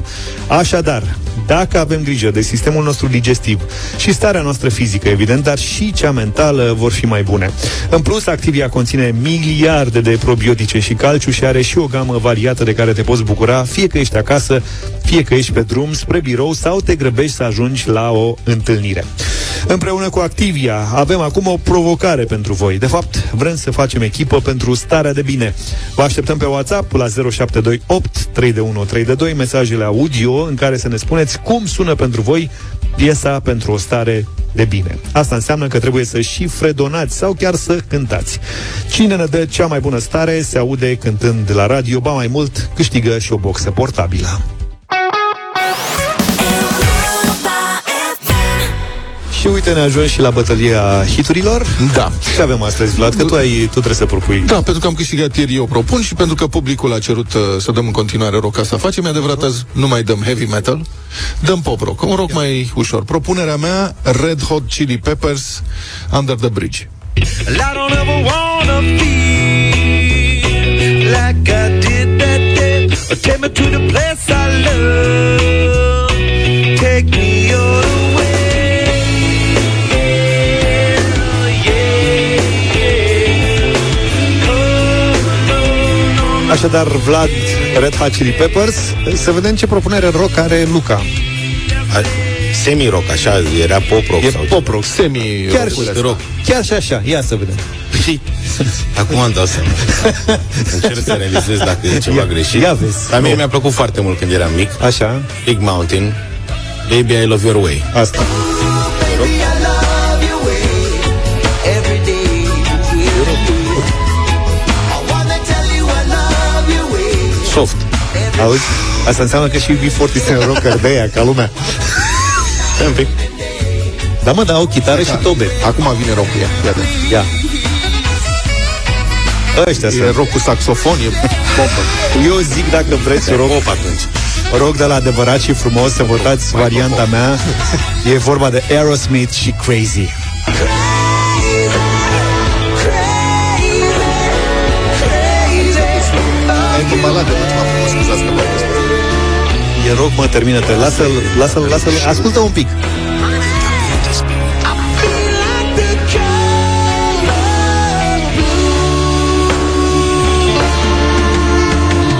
Așadar, dacă avem grijă de sistemul nostru digestiv și starea noastră fizică, evident, dar și cea mentală vor fi mai bune. În plus, Activia conține miliarde de probiotice și calciu și are și o gamă variată de care te poți bucura, fie că ești acasă, fie că ești pe drum spre birou sau te grăbești să ajungi la o întâlnire. Împreună cu Activia avem acum o provocare pentru voi. De fapt, vrem să facem echipă pentru starea de bine. Vă așteptăm pe WhatsApp la 0728 32132 mesajele audio în care să ne spuneți cum sună pentru voi piesa pentru o stare de bine. Asta înseamnă că trebuie să și fredonați sau chiar să cântați. Cine ne dă cea mai bună stare se aude cântând la radio, ba mai mult, câștigă și o boxă portabilă. Și uite, ne ajung și la bătălia hiturilor. Da. Ce avem astăzi, Vlad? Că tu, ai, tu trebuie să propui. Da, pentru că am câștigat ieri, eu propun și pentru că publicul a cerut uh, să dăm în continuare rock ca să facem, e adevărat, azi nu mai dăm heavy metal, dăm pop rock, un rock mai ușor. Propunerea mea, Red Hot Chili Peppers, Under the Bridge. I don't ever wanna feel like I did that day. Take me to the place I love. Take me all Așadar, Vlad, Red Hot Chili Peppers. Să vedem ce propunere rock are Luca. A- Semi-rock, așa, era pop-rock E sau pop rock. Semi Chiar rock. și asta. rock. Chiar și așa. Ia să vedem. Și acum îmi dau seama. Încerc să realizez dacă e ceva Ia- greșit. ia vezi. Dar mie mi-a plăcut foarte mult când eram mic. Așa. Big Mountain, Baby I Love Your Way. Asta. Baby, Soft. Auzi? Asta înseamnă că și V40 sunt rocker de aia, ca lumea. Stai un pic. Da, mă, da, o chitară și tobe. Acum vine rock ia, iată. Ia. Ăștia E sunt. rock cu saxofon, e popă. Eu zic dacă vreți rock, Pop atunci. rock de la adevărat și frumos, să votați varianta mea. E vorba de Aerosmith și Crazy. E cu balade, nu ceva frumos cu asta, bă. E rock, mă, termină-te. Lasă-l, lasă-l, lasă-l. Ascultă un pic.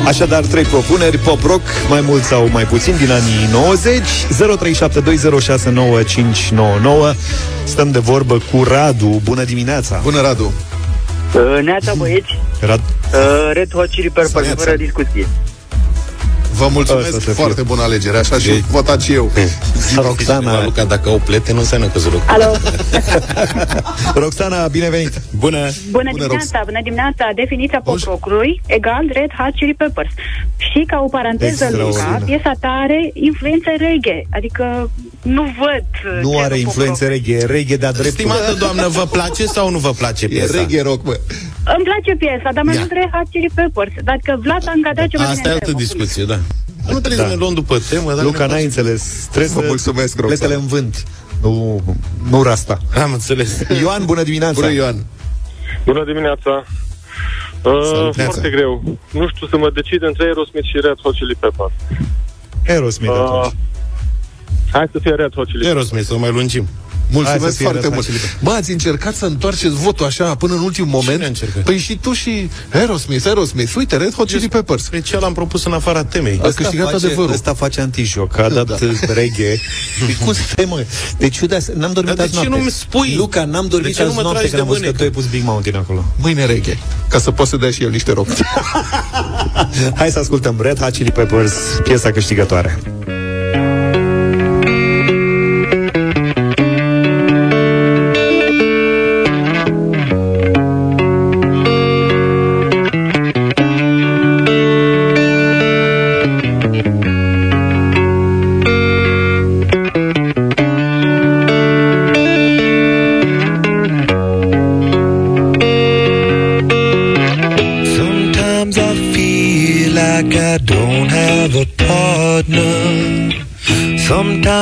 Așadar, trei propuneri, pop rock, mai mult sau mai puțin, din anii 90. 0372069599. Stăm de vorbă cu Radu. Bună dimineața! Bună, Radu. Uh, Neața băieți, Rad... uh, Red Hot Chili Peppers, Neața. fără discuție. Vă mulțumesc, Asta să fie. foarte bună alegere, așa și Deci- votat și eu. Roxana, Luca, dacă au plete, nu înseamnă că rock. Alo, Roxana, bine venit! Bună! bună, Bună, dimineața, bună dimineața. Definiția pop Bună. rock-ului egal Red Hot Chili Peppers. Și ca o paranteză, Extraordinar. Luca, piesa ta are influențe reggae. Adică nu văd... uh, Nu ce are pop influențe rock. reggae, reggae de-a dreptul. Stimată doamnă, vă place sau nu vă place E piesa? reggae rock, bă. Îmi place piesa, dar mai Ia. mult Red Hot Chili Peppers. Dacă Vlad a încadrat ceva Asta e altă discuție, da. Nu trebuie să ne luăm după temă, dar Luca, ne n-ai înțeles. Trebuie Vă să mulțumesc, Roxana. pletele în vânt. Nu, nu rasta. Am înțeles. Ioan, bună dimineața! Bună, Ioan. Bună dimineața! Uh, Salut, foarte Neața. greu. Nu știu să mă decid între Aerosmith și Red Hot Chili Peppers. Aerosmith Uh, atunci. hai să fie Red Hot Chili Peppers. Aerosmith, să o mai lungim. Hai să Mulțumesc fie foarte Red Hot mult. Chili Peppers. Bă, ați încercat să întoarceți votul așa până în ultimul moment? a încercat? Păi și tu și Aerosmith, Aerosmith. Uite, Red Hot Chili Peppers. Pe ce l-am propus în afara temei. A câștigat face, adevărul. Ăsta face antijoc, a dat Da. da. reggae. Păi cum stai, mă? Deci, uite, n-am dormit Dar azi de ce noapte. nu-mi spui? Luca, n-am De dormit ce nu azi mă noapte tragi când am de văzut că tu ai mânecă? pus Big Mountain acolo. Mâine reggae. Ca să poți să dea și el niște rock. Hai să ascultăm Red Hot Chili Peppers, piesa câștigătoare.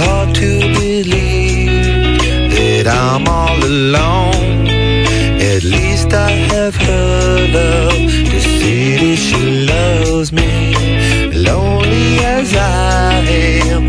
Hard to believe that I'm all alone. At least I have her love to see that she loves me. Lonely as I am,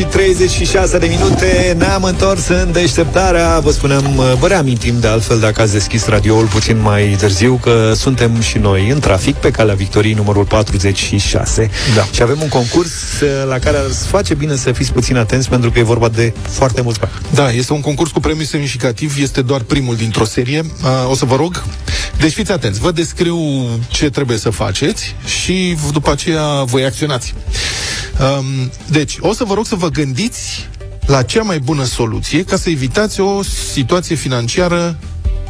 și 36 de minute Ne-am întors în deșteptarea Vă spuneam, vă reamintim de altfel Dacă ați deschis radioul puțin mai târziu Că suntem și noi în trafic Pe calea Victoriei numărul 46 Da. Și avem un concurs uh, La care ar face bine să fiți puțin atenți Pentru că e vorba de foarte mulți bani Da, este un concurs cu premiu semnificativ, este doar primul dintr-o serie. Uh, o să vă rog, deci fiți atenți, vă descriu ce trebuie să faceți și după aceea voi acționați. Um, deci, o să vă rog să vă gândiți la cea mai bună soluție ca să evitați o situație financiară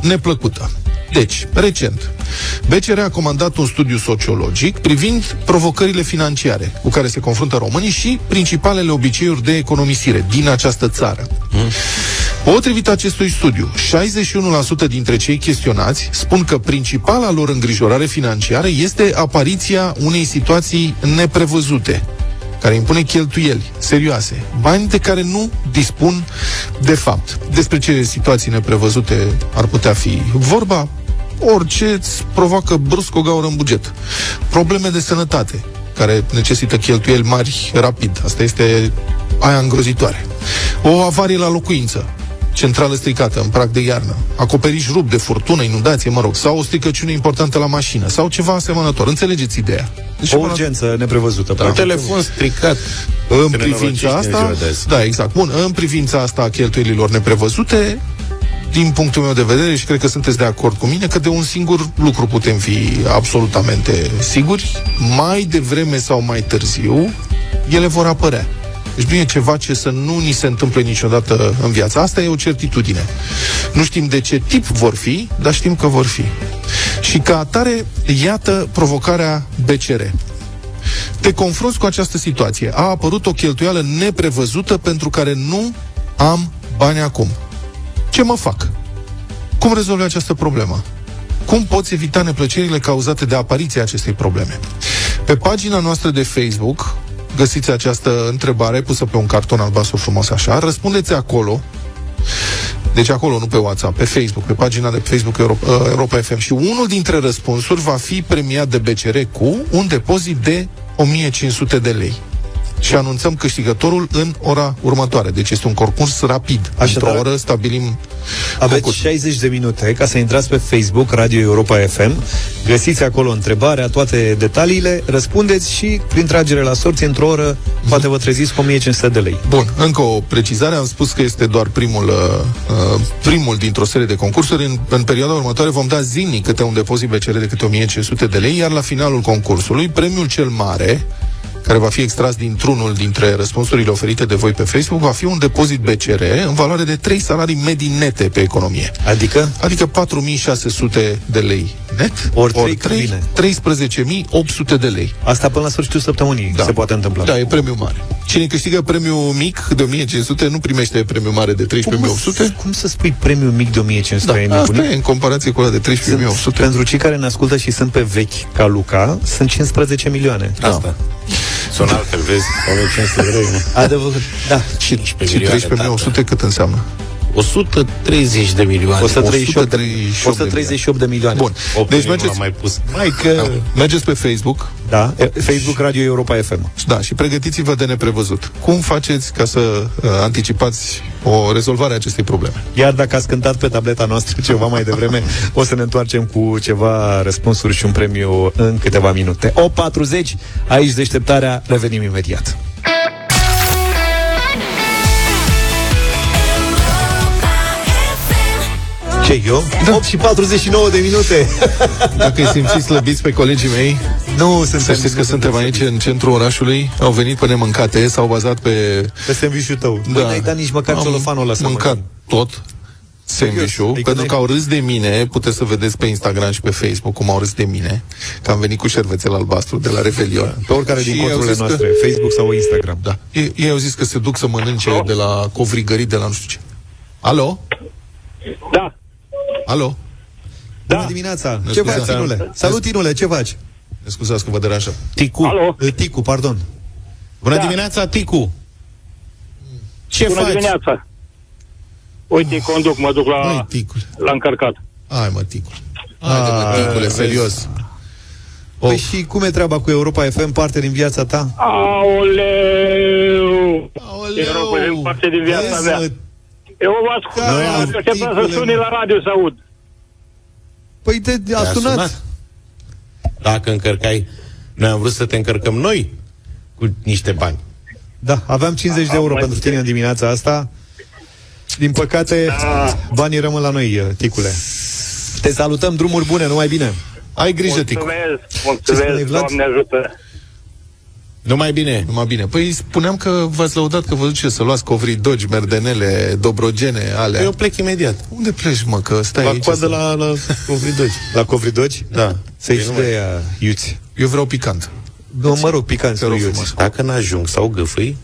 neplăcută. Deci, recent, BCR a comandat un studiu sociologic privind provocările financiare cu care se confruntă românii și principalele obiceiuri de economisire din această țară. Potrivit acestui studiu, 61% dintre cei chestionați spun că principala lor îngrijorare financiară este apariția unei situații neprevăzute, care impune cheltuieli serioase, bani de care nu dispun de fapt. Despre ce situații neprevăzute ar putea fi vorba? Orice îți provoacă brusc o gaură în buget. Probleme de sănătate, care necesită cheltuieli mari rapid. Asta este aia îngrozitoare. O avarie la locuință, centrală stricată în prag de iarnă, acoperiș rupt de furtună, inundație, mă rog, sau o stricăciune importantă la mașină, sau ceva asemănător. Înțelegeți ideea? Deci, O urgență neprevăzută Un telefon stricat. în Se privința nenorociște în asta, ziua de azi. da, exact. Bun, în privința asta a cheltuielilor neprevăzute, din punctul meu de vedere, și cred că sunteți de acord cu mine, că de un singur lucru putem fi absolutamente siguri, mai devreme sau mai târziu, ele vor apărea. Deci nu e ceva ce să nu ni se întâmple niciodată în viață. Asta e o certitudine. Nu știm de ce tip vor fi, dar știm că vor fi. Și ca atare, iată provocarea BCR. Te confrunți cu această situație. A apărut o cheltuială neprevăzută pentru care nu am bani acum. Ce mă fac? Cum rezolvi această problemă? Cum poți evita neplăcerile cauzate de apariția acestei probleme? Pe pagina noastră de Facebook găsiți această întrebare pusă pe un carton albastru frumos așa, răspundeți acolo deci acolo, nu pe WhatsApp, pe Facebook, pe pagina de Facebook Europa, uh, Europa FM. Și unul dintre răspunsuri va fi premiat de BCR cu un depozit de 1500 de lei și anunțăm câștigătorul în ora următoare. Deci este un concurs rapid. Așadar, Într-o oră stabilim Aveți concurs. 60 de minute ca să intrați pe Facebook Radio Europa FM, găsiți acolo întrebarea, toate detaliile, răspundeți și prin tragere la sorți într-o oră poate vă treziți cu 1500 de lei. Bun, încă o precizare. Am spus că este doar primul, uh, uh, primul dintr-o serie de concursuri. În, în perioada următoare vom da zilnic câte un depozit BCR de câte 1500 de lei, iar la finalul concursului, premiul cel mare care va fi extras dintr-unul dintre răspunsurile oferite de voi pe Facebook, va fi un depozit BCR în valoare de 3 salarii medii nete pe economie. Adică? Adică 4600 de lei net, Ori trei, trei, bine. 13800 de lei. Asta până la sfârșitul săptămânii Da. se poate întâmpla. Da, e premiu mare. Cine câștigă premiul mic de 1500 nu primește premiu mare de cum, 13800. cum să spui premiul mic de 1500? Da, e asta nebunit? e în comparație cu ăla de 13800. Pentru cei care ne ascultă și sunt pe vechi ca Luca, sunt 15 milioane. Asta. Sună altfel, vezi? 1500 de lei. nu? Adevărat, da. Și 15 milioane, 13800 cât înseamnă? 130 de milioane. 138, 138 138 de milioane. Bun. Opt Deci deci mergeți, l-am mai pus. mai că mergeți pe Facebook Da, e- Facebook Radio Europa FM. da, și pregătiți-vă de neprevăzut. Cum faceți ca să uh, anticipați o rezolvare a acestei probleme? Iar dacă ați cântat pe tableta noastră ceva mai devreme, o să ne întoarcem cu ceva răspunsuri și un premiu în câteva minute. 8.40, aici deșteptarea, revenim imediat. Ce, eu? Da. 8 și 49 de minute. Dacă îi simțiți slăbiți pe colegii mei, nu, sunt să știți că suntem aici în centrul orașului, au venit pe nemâncate, s-au bazat pe... Pe sandvișul tău. Da. Băi, n-ai dat nici măcar Am celofanul ăla să mâncat mănânci. tot sandwich-ul, Adică pentru n-ai- că au râs de mine, puteți să vedeți pe Instagram și pe Facebook cum au râs de mine, că am venit cu șervețel albastru de la Revelion. Pe oricare Și din ei au conturile zis că- noastre, Facebook sau Instagram. Da. Ei, ei au zis că se duc să mănânce de la covrigării de la nu știu ce. Alo? Da. Alo? Bună dimineața! Ne Ce faci, scuzați. Tinule? Salut, Tinule, ce faci? Ne scuzați că vă deranjăm. Ticu. Alo? E, Ticu, pardon. Bună Da. dimineața, Ticu. Ce Bună faci? dimineața. Uite, conduc, mă duc la, Măi, ticule. la încărcat. Hai, mă, ticule. Haide, mă, ticule, serios. Păi și cum e treaba cu Europa FM, parte din viața ta? Aoleu! Aoleu! Europa e parte din viața Vezi, mea. Mă, Eu vă ascult, Noi Noi am- așteptam să ticule, suni mă. la radio să aud. Păi te a Te-a sunat. Dacă încărcai, noi am vrut să te încărcăm noi cu niște bani. Da, aveam 50 de euro mai pentru tine în dimineața asta. Din păcate, Da. banii rămân la noi, Ticule. Te salutăm, drumuri bune, numai bine. Ai grijă, ticule. Mulțumesc, Ce spune, mulțumesc, Vlad? Doamne ajută. Numai bine. Numai bine. Păi spuneam că v-ați lăudat că vă duceți să luați covridogi, merdenele, dobrogene, alea. Eu plec imediat. Unde pleci, mă, că stai La aici? coadă să- la, la Covridogi. La Covridogi? Da. Să-i Păi și nu de ea, iuți. Eu vreau picant. Nu, mă rog, picanți, Te rog nu iuți. frumos. Dacă n-ajung sau gâfâi,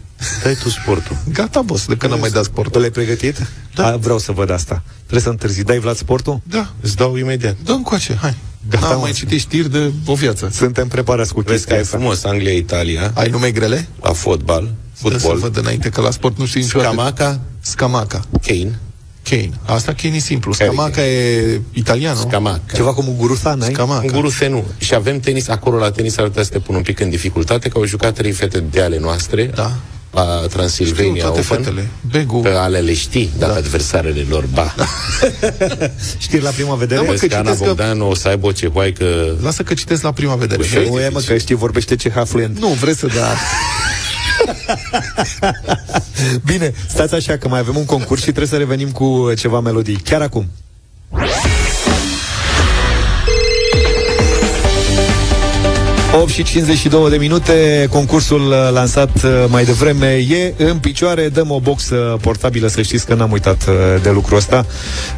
dai tu sportul. Gata, boss, de când am mai dat Tu sportul. l-ai pregătit? Da. A, vreau să văd asta. Trebuie să întârzi. Dai, Vlad, sportul? Da, Îți dau imediat. dă încoace, hai. Gata, Am mă. mai citit știri de o viață. Suntem preparați cu Vezi că chestia e asta. frumos Anglia-Italia, Ai nume grele? la fotbal, Dă să fotbal, văd înainte, că la sport nu știi niciodată. Scamaca, Scamaca. Kane, Kane. Asta Kane e simplu. Care Scamaca e italian, nu? Scamaca. Ceva cu Muguruza, n-ai? Scamaca. Un guru nu. Și avem tenis acolo la tenis, ar putea să te pun un pic în dificultate, că au jucat trei fete de ale noastre Da. La Știu Transilvania toate Open. fetele. Begu. Pe ale le știi, dar pe adversarele lor, ba. Știri la prima vedere? Da, mă, Vezi că că Ana citesc că- Bogdan o să aibă o cehoaică... Lasă că citesc la prima vedere. Ușor. Vrei? Nu e, mă, că știi, vorbește ce fluent. Nu, vreți să da. Bine, stați așa că mai avem un concurs și trebuie să revenim cu ceva melodii. Chiar acum. ...8 și 52 de minute, concursul uh, lansat uh, mai devreme e în picioare, dăm o boxă portabilă, să știți că n-am uitat uh, de lucrul ăsta.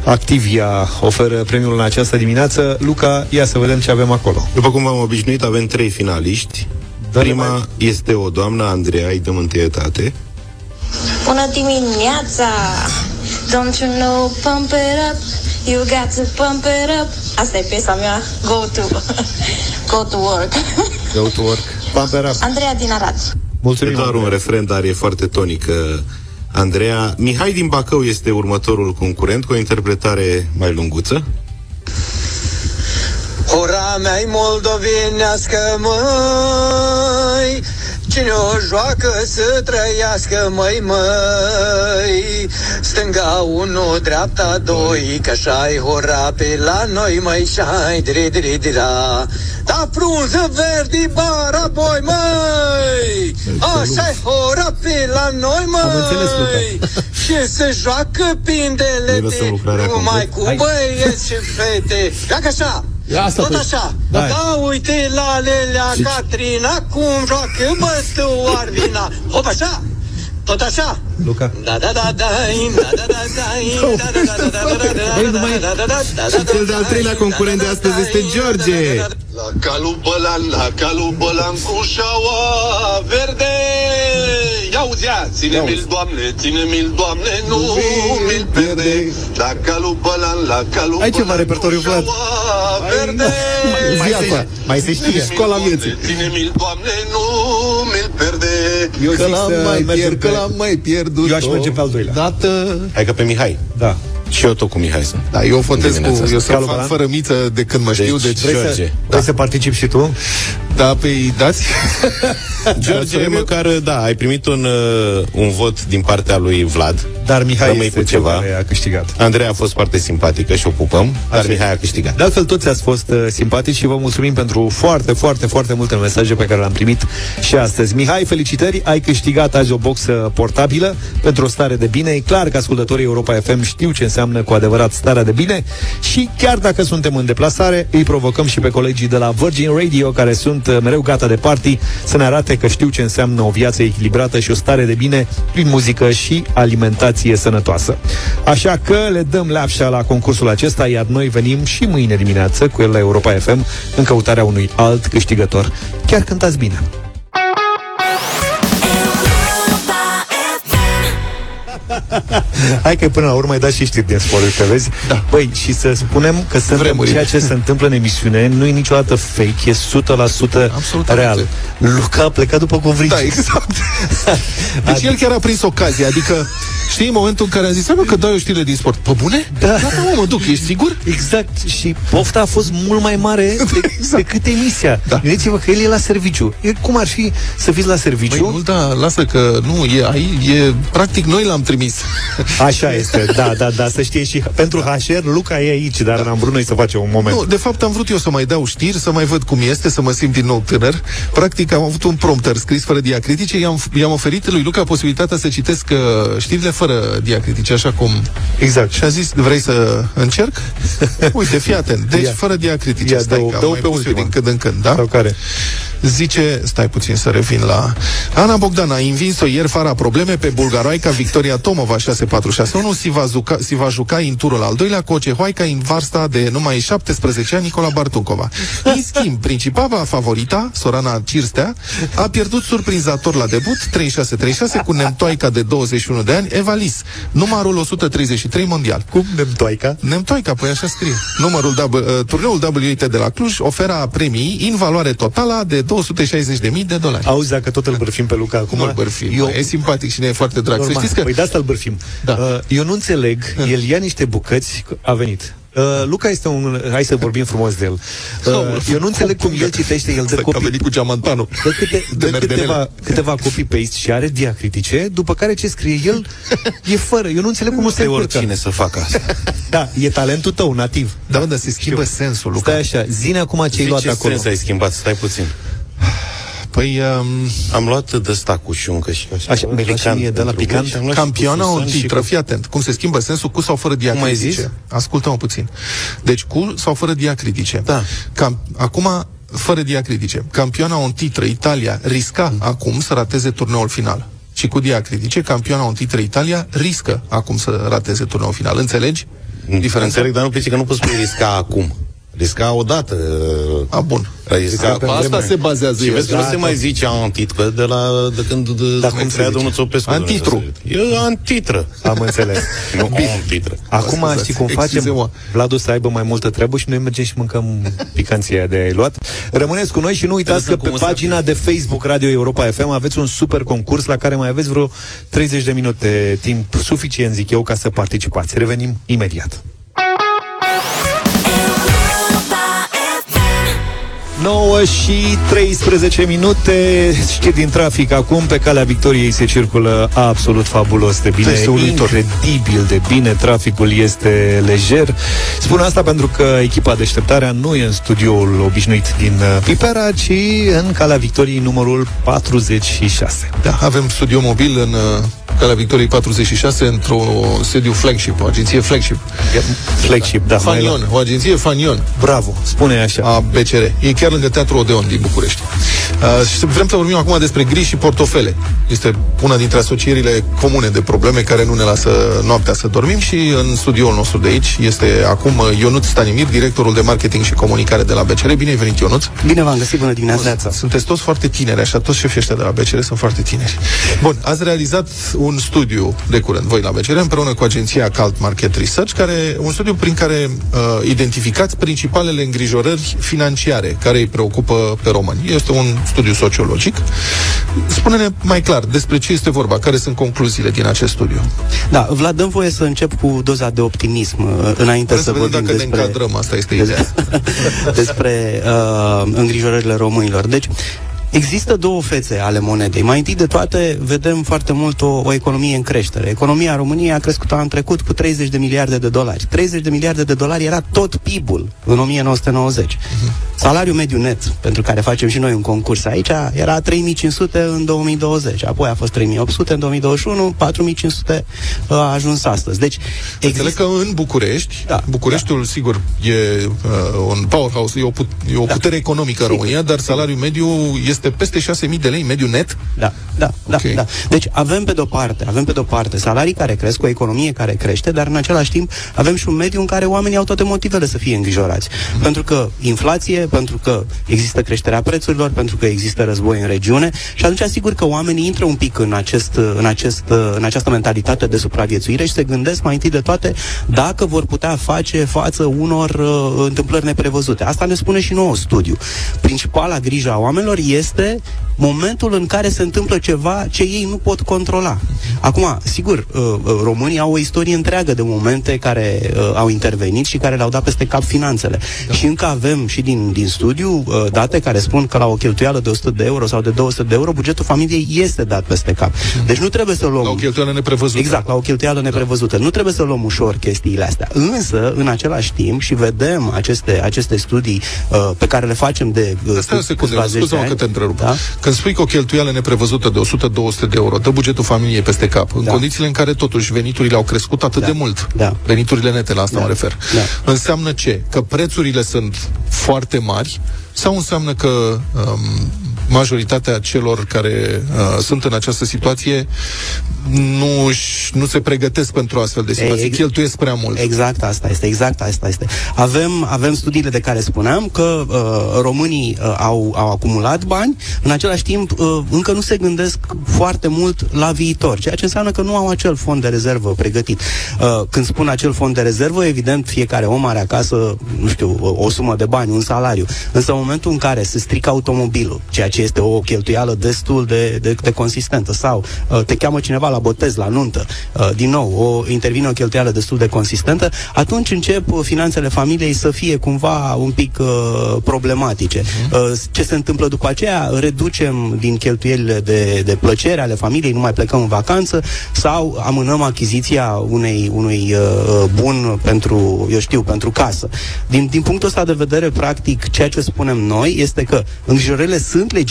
Activia oferă premiul în această dimineață. Luca, ia să vedem ce avem acolo. După cum v-am obișnuit, avem trei finaliști. Dă-le Prima mai- este o doamnă, Andreea, îi dăm întâietate. Bună dimineața! Don't you know, pump it up You got to pump it up Asta e piesa mea Go to Go to work Go to work. Pump it up. Andreea din Arad E Mulțumim. doar un refren, dar e foarte tonică. Andreea, Mihai din Bacău este următorul concurent cu o interpretare mai lunguță. Ora mea moldovenească, măi Cine o joacă să trăiască, măi, măi? Stânga unu, dreapta doi Că așa-i hora pe la noi, măi Și-ai dri dri dira Da frunză verdi bara boi, măi! Așa-i hora pe la noi, înțeles, măi Și se joacă pindele Ne lăsăm lucrarea Numai complet. cu Hai. băieți și fete. Dacă așa! Ia asta tot pe- așa. Hai. Da, uite la Lelea Catrina cum joacă băstu Arvina. Hop așa. Tot așa. Luca. Da, da, da, da, da, da, da, da, da, da, da, da, da, da, da, Băi, da, nu mai- da, da, da, da, Și cel de-al treilea concurent de astăzi este George. La calul bălan, la calul bălan cu șaua verde Ia uzea, ține-mi-l, Doamne, ține-mi-l, Doamne, nu mi-l pierde La calul bălan, la calul Ai ceva bălan repertoriu, cu Vlad? șaua verde Mai se, mai se știe. Școala vieții. Ține-mi-l, Doamne, nu mi-l pierde Eu Că zic l-am să mai mergem pierd, că pe- l-am mai pierdut Eu aș merge pe al doilea. Dată Hai că pe Mihai. Da. Și eu tot cu Mihai sunt. Da, eu votez Dimineața cu... asta. Eu sunt Calul fan Balan? fără miță de când mă știu, Deci, deci... vrei Vrei să, George. vrei să participi și tu? Da, pe îi dați? George, măcar, da, ai primit un, uh, un vot din partea lui Vlad. Dar Mihai Rămâi este cu cel ceva. care a câștigat. Andreea a fost foarte simpatică și o pupăm, dar Așa e. Mihai a câștigat. De altfel, toți ați fost uh, simpatici și vă mulțumim pentru foarte, foarte, foarte multe mesaje pe care le-am primit și astăzi. Mihai, felicitări, ai câștigat azi o boxă portabilă pentru o stare de bine. E clar că ascultătorii Europa FM știu ce înseamnă cu adevărat starea de bine și chiar dacă suntem în deplasare, îi provocăm și pe colegii de la Virgin Radio, care sunt uh, mereu gata de party, să ne arate că știu ce înseamnă o viață echilibrată și o stare de bine prin muzică și alimentație sănătoasă. Așa că le dăm leapșa la concursul acesta, iar noi venim și mâine dimineață cu el la Europa FM în căutarea unui alt câștigător. Chiar cântați bine! Hai că până la urmă ai dat și știri din sport, uite, vezi? Da. Băi, și să spunem că suntem Vremurile. ceea ce se întâmplă în emisiune nu e niciodată fake, e 100% Absolut real. Luca a plecat după covrici. Da, exact. Deci el chiar a prins ocazia, adică știi, în momentul în care a zis, "Hai, mă, că dai o știre din sport. Pe bune? Da. Da, da, mă, mă duc, ești sigur? Exact, și pofta a fost mult mai mare de, Exact. decât emisia. Da. Gândiți-vă că el e la serviciu. E, cum ar fi să fiți la serviciu? Băi, nu, da, lasă că nu, e, ai, e, practic noi l-am trimis. Așa este, da, da, da, să știe și pentru HR, Luca e aici, dar n-am vrut noi să facem un moment. Nu, de fapt am vrut eu să mai dau știri, să mai văd cum este, să mă simt din nou tânăr. Practic am avut un prompter scris fără diacritice, i-am, i-am oferit lui Luca posibilitatea să citesc uh, știrile fără diacritice, așa cum... Exact. Și a zis, vrei să încerc? Uite, fii atent. Deci, Ia. fără diacritice. Ia, Stai, dă-o- că am dă-o mai pe pus eu ultima. din când în când, da? Sau care? Zice, stai puțin să revin la... Ana Bogdan a învins-o ieri fără probleme pe bulgaroaica Victoria Tomova 6461 si va, juca, si va juca în turul al doilea cu o cehoaica în vârsta de numai 17 ani Nicola Bartuncova. În schimb, principala favorita, Sorana Cirstea, a pierdut surprinzător la debut 36-36 cu nemtoaica de 21 de ani Eva Lis, numărul 133 mondial. Cum nemtoaica? Nemtoica, păi așa scrie. Numărul w, uh, turneul WT de la Cluj oferă premii în valoare totală de 260.000 de dolari. Auzi, dacă tot îl bârfim pe Luca acum... Nu-l bărfim, eu, mă, e simpatic și ne e foarte drag. Să Normal. știți că... Păi de asta îl bârfim. Da. Uh, eu nu înțeleg, el ia niște bucăți, a venit. Uh, Luca este un... Hai să vorbim frumos de el. Uh, eu nu înțeleg cum el citește, el dă Că a copii... venit cu geamantanul. Dă, câte, De dă merdenele. câteva, câteva copy-paste și are diacritice, după care ce scrie el e fără. Eu nu înțeleg cum nu se Pe încurcă. oricine să facă asta. Da, e talentul tău, nativ. Da, mă, dar se schimbă sensul, Luca. Stai așa, zine acum ce ai Zici luat ce acolo. sens ai schimbat? Stai puțin. Păi, um, Am luat de sta cu șuncă și așa. Așa, mi-ai luat și mie de la pentru picant? voi și am luat și cu campioana o susan și titră, cu- fii atent. Cum se schimbă sensul cu sau fără ai diacritice. zis? Ascultă-mă puțin. Deci cu sau fără diacritice. Da. Cam, acum, fără diacritice. Campioana o titră, Italia, risca acum să rateze turneul final. Și cu diacritice, campioana o titră, Italia, riscă acum să rateze turneul final. Înțelegi? Diferența? Înțeleg, dar nu pleci că nu poți spune risca acum. Risca odată. A, bun. Risca Pe asta se bazează Și el. vezi că nu Da, se da. mai zice antitru de, la, de când de, Dar cum cum se crea zice? domnul Țopescu. Antitru. E antitră. Am înțeles. Nu antitră. Acum Scuzați, știi cum facem? excuzez-mă. Vladu să aibă mai multă treabă și noi mergem și mâncăm picanția de ai luat. Rămâneți cu noi și nu uitați că Lăsăm pe cum o să pagina de Facebook Radio Europa FM aveți un super concurs la care mai aveți vreo 30 de minute timp suficient, zic eu, ca să participați. Revenim imediat. 9 și 13 minute. Știri din trafic acum. Pe calea Victoriei se circulă absolut fabulos de bine. Este uluitor. Incredibil de bine. Traficul este lejer. Spun asta pentru că echipa deșteptarea Nu e în studioul obișnuit din uh, Pipera Ci în calea Victoriei numărul 46 Da, avem studio mobil în uh, Calea Victoriei 46 într-o sediu flagship, o agenție flagship. Flagship, da mai Fanion, o agenție Fanion. Bravo, spune așa A BCR. E chiar lângă Teatrul Odeon din București. Uh, și vrem să vorbim acum despre gri și portofele. Este una dintre asocierile comune de probleme care nu ne lasă noaptea să dormim și în studioul nostru de aici este acum uh, Ionut Stanimir, directorul de marketing și comunicare de la BCR. Bine ai venit, Ionuț! Bine v-am găsit, bună dimineața! Sunteți toți foarte tineri, așa, toți șefii ăștia de la BCR sunt foarte tineri. Bun, ați realizat un studiu de curând, voi la BCR, împreună cu agenția Calt Market Research, care, un studiu prin care uh, identificați principalele îngrijorări financiare care îi preocupă pe români. Este un studiu sociologic. Spune-ne mai clar despre ce este vorba, care sunt concluziile din acest studiu. Da, Vlad, dăm voie să încep cu doza de optimism uh, înainte Vrem să, să vedem vorbim dacă ne despre, încadrăm, asta este ideea. despre uh, îngrijorările românilor. Deci, Există două fețe ale monedei. Mai întâi de toate, vedem foarte mult o, o economie în creștere. Economia României a crescut anul trecut cu 30 de miliarde de dolari. 30 de miliarde de dolari era tot PIB-ul în 1990. Salariul mediu net, pentru care facem și noi un concurs aici, era 3500 în 2020. Apoi a fost 3800 în 2021, 4500 a ajuns astăzi. Deci, Înțeleg că în București, Da, Bucureștiul, da. sigur, e uh, un powerhouse, e o, put- e o Da. putere economică în România, dar salariul mediu este peste 6.000 de lei, mediu net. Da, da, da, Ok. da. Deci avem pe de-o parte, avem pe de-o parte salarii care cresc, o economie care crește, dar în același timp avem și un mediu în care oamenii au toate motivele să fie îngrijorați. Pentru că inflație, pentru că există creșterea prețurilor, pentru că există război în regiune și atunci asigur că oamenii intră un pic în, acest, în, acest, în această mentalitate de supraviețuire și se gândesc mai întâi de toate dacă vor putea face față unor uh, întâmplări neprevăzute. Asta ne spune și nouă studiu. Principala grijă a oamenilor este momentul în care se întâmplă ceva ce ei nu pot controla. Acum, sigur, uh, uh, românii au o istorie întreagă de momente care uh, au intervenit și care le-au dat peste cap finanțele. Da. Și încă avem și din, din studiu uh, date care spun că la o cheltuială de 100 de euro sau de 200 de euro, bugetul familiei este dat peste cap. Deci nu trebuie să luăm... La o cheltuială neprevăzută. Exact, la o cheltuială neprevăzută. Nu trebuie să luăm ușor chestiile astea. Însă, în același timp, și vedem aceste, aceste studii uh, pe care le facem de uh, Stai o secundă, câțiva zeci de scuze-mă ani. că te întrerup. Da? Când spui că o cheltuială neprevăzută de 100-200 de euro dă bugetul familiei peste cap, în Da. condițiile în care totuși veniturile au crescut atât Da. de mult, Da. veniturile nete, la asta Da. mă refer, Da. înseamnă ce? Că prețurile sunt foarte mari sau înseamnă că um, majoritatea celor care uh, sunt în această situație nu, își- nu se pregătesc pentru astfel de situații, ex- cheltuiesc prea mult. Exact asta este, exact asta este. Avem, avem studiile de care spuneam că uh, românii uh, au, au acumulat bani, în același timp uh, încă nu se gândesc foarte mult la viitor, ceea ce înseamnă că nu au acel fond de rezervă pregătit. Uh, când spun acel fond de rezervă, evident, fiecare om are acasă, nu știu, o, o sumă de bani, un salariu. Însă în momentul în care se strică automobilul, ceea ce este o cheltuială destul de, de, de consistentă, sau uh, te cheamă cineva la botez, la nuntă, uh, din nou, o, intervine o cheltuială destul de consistentă, atunci încep uh, finanțele familiei să fie cumva un pic uh, problematice. Uh, ce se întâmplă după aceea? Reducem din cheltuielile de, de plăcere ale familiei, nu mai plecăm în vacanță sau amânăm achiziția unei, unui uh, bun pentru, eu știu, pentru casă. Din, din punctul ăsta de vedere, practic, ceea ce spunem noi este că îngrijorările sunt legitime,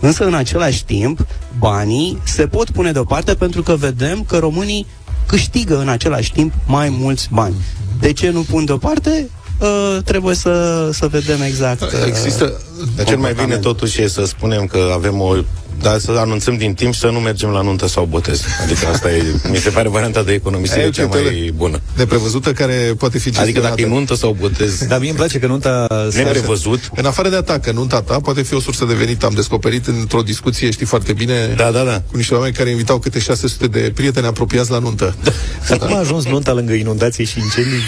însă în același timp banii se pot pune deoparte pentru că vedem că românii câștigă în același timp mai mulți bani. De ce nu pun deoparte? Uh, trebuie să, să vedem exact. Uh, Există... Dar cel mai bine comportament. totuși e să spunem că avem o dar să anunțăm din timp să nu mergem la nuntă sau botez. Adică asta e, mi se pare varianta de economisire Aia e cea mai cheltuială bună. Neprevăzută care poate fi Adică gestionată. dacă e nuntă sau botez, Dar mie îmi place că nunta... neprevăzut, În afară de atac, că nunta ta poate fi o sursă de venit. Am descoperit într-o discuție, știi foarte bine, da, da, da. cu niște oameni care invitau câte 600 de prieteni apropiați la nuntă. Dar cum a ajuns nunta lângă inundații și incendii?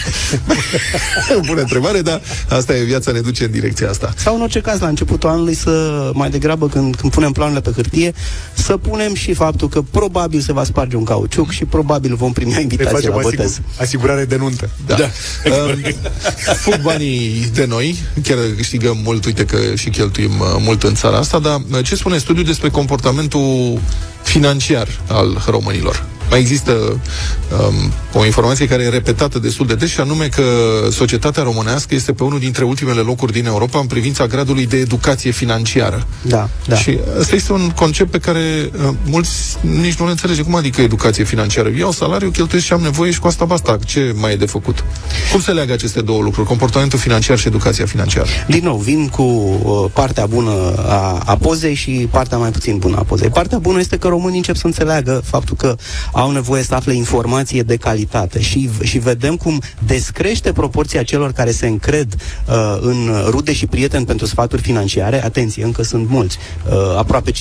Bună întrebare, dar asta e viața, ne duce în direcția asta. Sau în orice caz, la începutul anului să, mai degrabă când, când punem planurile pe hârtie, să punem și faptul că probabil se va sparge un cauciuc și probabil vom primi o Le invitație facem la botez. asigur, asigurare de nuntă. Da. da. Um, fug banii de noi, chiar câștigăm mult, uite că și cheltuim uh, mult în țara asta, dar uh, ce spune studiul despre comportamentul financiar al românilor? Mai există um, o informație care e repetată destul de des și anume că societatea românească este pe unul dintre ultimele locuri din Europa în privința gradului de educație financiară. Da, da. Și ăsta este un concept pe care uh, mulți nici nu le înțelege. Cum adică educație financiară? Iau salariu, cheltuiesc și am nevoie și cu asta basta. Ce mai e de făcut? Cum se leagă aceste două lucruri? Comportamentul financiar și educația financiară. Din nou, vin cu uh, partea bună a, a pozei și partea mai puțin bună a pozei. Partea bună este că românii încep să înțeleagă faptul că au nevoie să afle informație de calitate și, și vedem cum descrește proporția celor care se încred uh, în rude și prieteni pentru sfaturi financiare. Atenție, încă sunt mulți, uh, aproape 50%,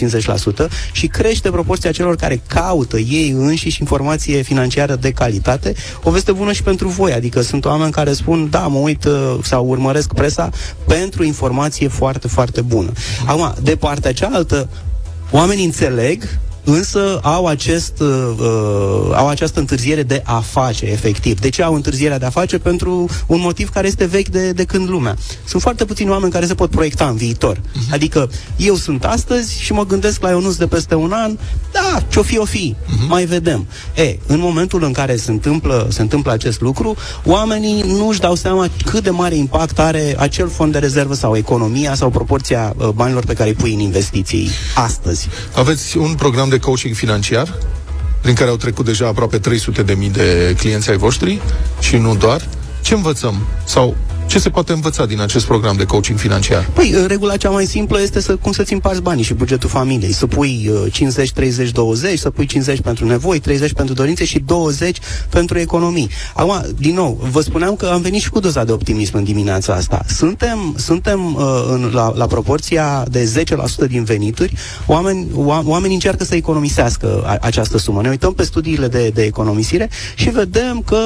și crește proporția celor care caută ei înșiși informație financiară de calitate. O veste bună și pentru voi, adică sunt oameni care spun, da, mă uit uh, sau urmăresc presa pentru informație foarte, foarte bună. Acum, de partea cealaltă, oamenii înțeleg însă au, acest, uh, uh, au această întârziere de a face, efectiv. De ce au întârzierea de a face? Pentru un motiv care este vechi de, de când lumea. Sunt foarte puțini oameni care se pot proiecta în viitor. Uh-huh. Adică, eu sunt astăzi și mă gândesc la Ionuț de peste un an, da, ce-o fi, o fi, uh-huh. mai vedem. E, în momentul în care se întâmplă, se întâmplă acest lucru, oamenii nu își dau seama cât de mare impact are acel fond de rezervă sau economia sau proporția uh, banilor pe care îi pui în investiții astăzi. Aveți un program de coaching financiar prin care au trecut deja aproape 300 de mii de clienți ai voștri și nu doar. Ce învățăm? Sau ce se poate învăța din acest program de coaching financiar? Păi, uh, regula cea mai simplă este să, cum să-ți împarți banii și bugetul familiei. Să pui uh, 50, 30, 20, să pui 50 pentru nevoi, 30 pentru dorințe și 20 pentru economii. Acum, din nou, vă spuneam că am venit și cu doza de optimism în dimineața asta. Suntem, suntem uh, în, la, la proporția de 10% din venituri, oameni, oa, oamenii încearcă să economisească a, această sumă. Ne uităm pe studiile de, de economisire și vedem că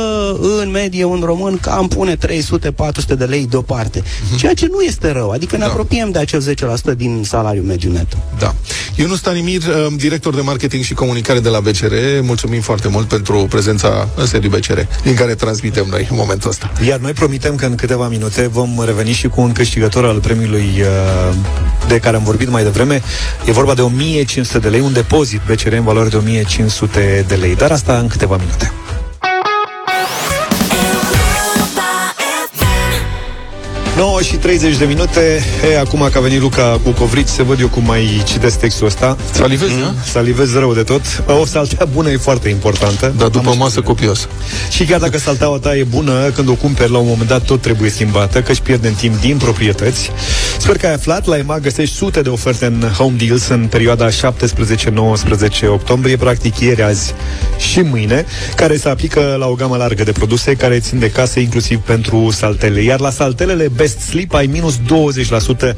în medie un român cam pune 300-400 de lei deoparte. Uh-huh. Ceea ce nu este rău. Adică ne Da. apropiem de acel 10% din salariul mediu net. Da. Ionus Stanimir, uh, director de marketing și comunicare de la BCR, mulțumim foarte mult pentru prezența în sediu BCR, din care transmitem noi în momentul ăsta. Iar noi promitem că în câteva minute vom reveni și cu un câștigător al premiului uh, de care am vorbit mai devreme. E vorba de 1500 de lei, un depozit BCR în valoare de 1500 de lei. Dar asta în câteva minute. 9 și 30 de minute e, Acum că a venit Luca cu covrici Să văd eu cum mai citesc textul ăsta Salivezi, da? Salivez rău de tot O saltea bună e foarte importantă Dar după Am masă copios. și chiar dacă salteaua ta e bună, când o cumperi la un moment dat tot trebuie schimbată, că își pierde în timp din proprietăți. Sper că ai aflat, la EMAG găsești sute de oferte în Home Deals în perioada 17-19 octombrie, practic ieri, azi și mâine, care se aplică la o gamă largă de produse care țin de case, inclusiv pentru saltele. Iar la saltelele Best Sleep ai minus 20%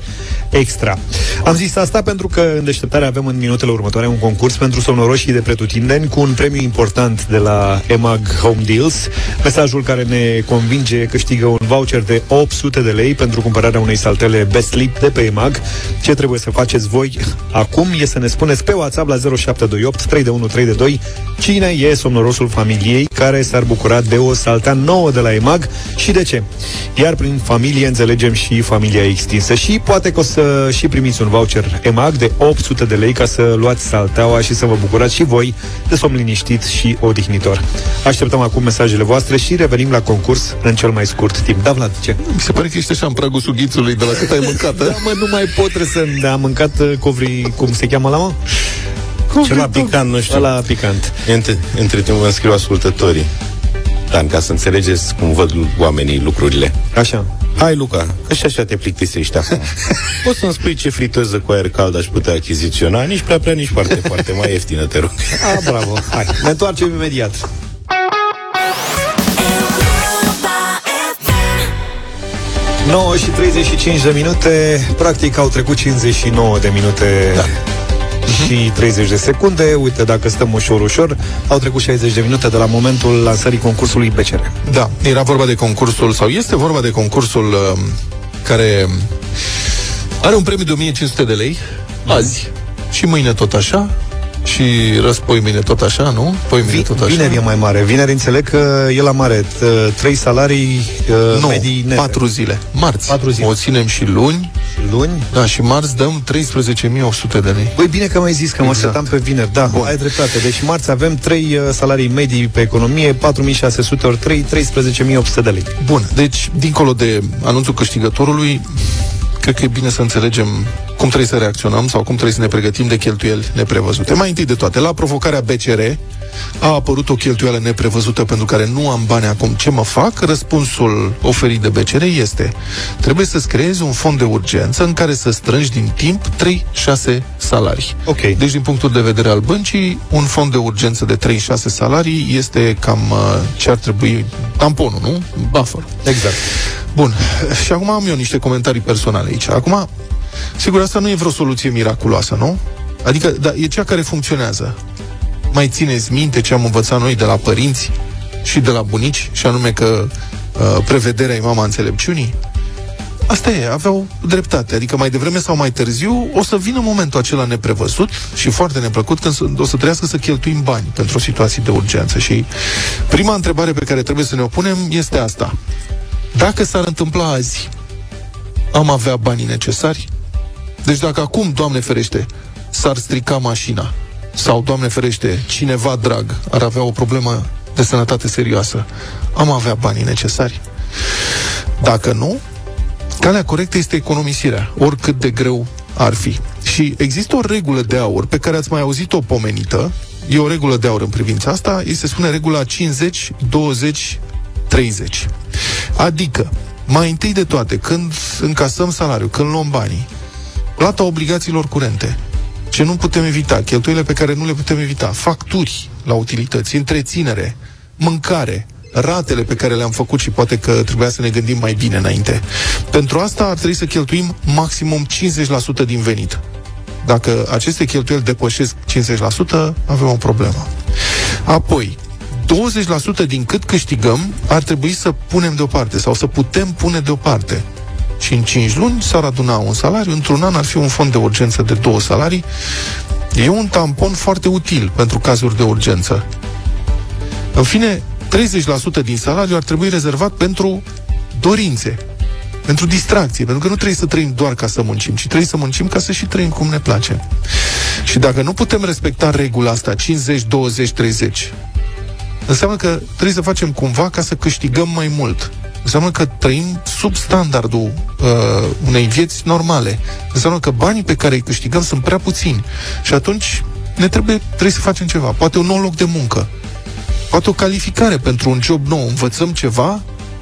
extra. Am zis asta pentru că în deșteptare avem în minutele următoare un concurs pentru somnoroșii de pretutindeni cu un premiu important de la EMAG Home Deals. Mesajul care ne convinge câștigă un voucher de 800 de lei pentru cumpărarea unei saltele Best Sleep de pe EMAG. Ce trebuie să faceți voi acum e să ne spuneți pe WhatsApp la 0728 312 cine e somnorosul familiei care s-ar bucura de o saltea nouă de la EMAG și de ce. Iar prin familie înțelegem și familia extinsă și poate că o să și primiți un voucher EMAG de 800 de lei ca să luați salteaua și să vă bucurați și voi de somn liniștit și odihnitor. Așteptăm acum mesajele voastre și revenim la concurs în cel mai scurt timp. Da, Vlad, ce? Mi se pare că ești așa în pragul sughițului de la cât ai mâncat, Da, mă, nu mai pot, trebuie să... Am mâncat uh, covri, cum se cheamă la mă? Ceva picant, nu știu. Ăla picant. Între, între timp vă înscriu ascultătorii. Dan, ca să înțelegeți cum văd oamenii lucrurile. Așa. Hai, Luca, că și așa te plictisești acum. Poți să-mi spui ce friteză cu aer cald aș putea achiziționa? Nici prea prea, nici foarte, foarte mai ieftină, te rog. Ah, bravo. Hai, ne întoarcem imediat. Nouă și 35 de minute, practic au trecut 59 de minute da. Și 30 de secunde. Uite, dacă stăm ușor, ușor, au trecut 60 de minute de la momentul lansării concursului BCR. Da, era vorba de concursul, sau este vorba de concursul uh, care are un premiu de 1500 de lei azi și mâine tot așa și răspoi mine tot așa, nu? Poi mine tot așa. Vineri e mai mare. Vineri înțeleg că e la mare. T- Trei salarii uh, nu, medii nete. patru zile. Marți. Patru zile. O ținem și luni. Și luni? Da, și marți dăm 13.800 de lei. Băi, bine că m-ai zis că mă Exact. setam pe vineri. Da, Bun. ai dreptate. Deci marți avem trei uh, salarii medii pe economie, 4600 ori 3, 13.800 de lei. Bun, deci, dincolo de anunțul câștigătorului, cred că e bine să înțelegem cum trebuie să reacționăm sau cum trebuie să ne pregătim de cheltuieli neprevăzute. Mai întâi de toate, la provocarea BCR a apărut o cheltuială neprevăzută pentru care nu am bani acum. Ce mă fac? Răspunsul oferit de BCR este trebuie să-ți creezi un fond de urgență în care să strângi din timp 3-6 salarii. Ok. Deci, din punctul de vedere al băncii, un fond de urgență de 3-6 salarii este cam uh, ce ar trebui tamponul, nu? Buffer. Exact. Bun. Și acum am eu niște comentarii personale aici. Acum, sigur, asta nu e vreo soluție miraculoasă, nu? Adică, da, e cea care funcționează. Mai țineți minte ce am învățat noi de la părinți și de la bunici, și anume că uh, prevederea e mama înțelepciunii? Asta e, aveau dreptate. Adică mai devreme sau mai târziu o să vină momentul acela neprevăzut și foarte neplăcut când s- o să trebuiască să cheltuim bani pentru o situație de urgență. Și prima întrebare pe care trebuie să ne o punem este asta. Dacă s-ar întâmpla azi, am avea banii necesari? Deci dacă acum, Doamne ferește, s-ar strica mașina sau, Doamne ferește, cineva drag ar avea o problemă de sănătate serioasă, am avea banii necesari? Dacă nu, calea corectă este economisirea, oricât de greu ar fi. Și există o regulă de aur pe care ați mai auzit-o pomenită, e o regulă de aur în privința asta, îi se spune regula 50, 20, 30. Adică, mai întâi de toate, când încasăm salariul, când luăm banii, plata obligațiilor curente, ce nu putem evita, cheltuielile pe care nu le putem evita, facturi la utilități, întreținere, mâncare, ratele pe care le-am făcut și poate că trebuia să ne gândim mai bine înainte. Pentru asta ar trebui să cheltuim maximum 50% din venit. Dacă aceste cheltuieli depășesc 50%, avem o problemă. Apoi, 20% din cât câștigăm ar trebui să punem deoparte sau să putem pune deoparte. Și în 5 luni s-ar aduna un salariu, într-un an ar fi un fond de urgență de două salarii. E un tampon foarte util pentru cazuri de urgență. În fine, 30% din salariu ar trebui rezervat pentru dorințe, pentru distracție, pentru că nu trebuie să trăim doar ca să muncim, ci trebuie să muncim ca să și trăim cum ne place. Și dacă nu putem respecta regula asta, 50, 20, 30, înseamnă că trebuie să facem cumva ca să câștigăm mai mult. Înseamnă că trăim sub standardul uh, unei vieți normale. Înseamnă că banii pe care îi câștigăm sunt prea puțini. Și atunci ne trebuie, trebuie să facem ceva. Poate un nou loc de muncă. Poate o calificare pentru un job nou. Învățăm ceva,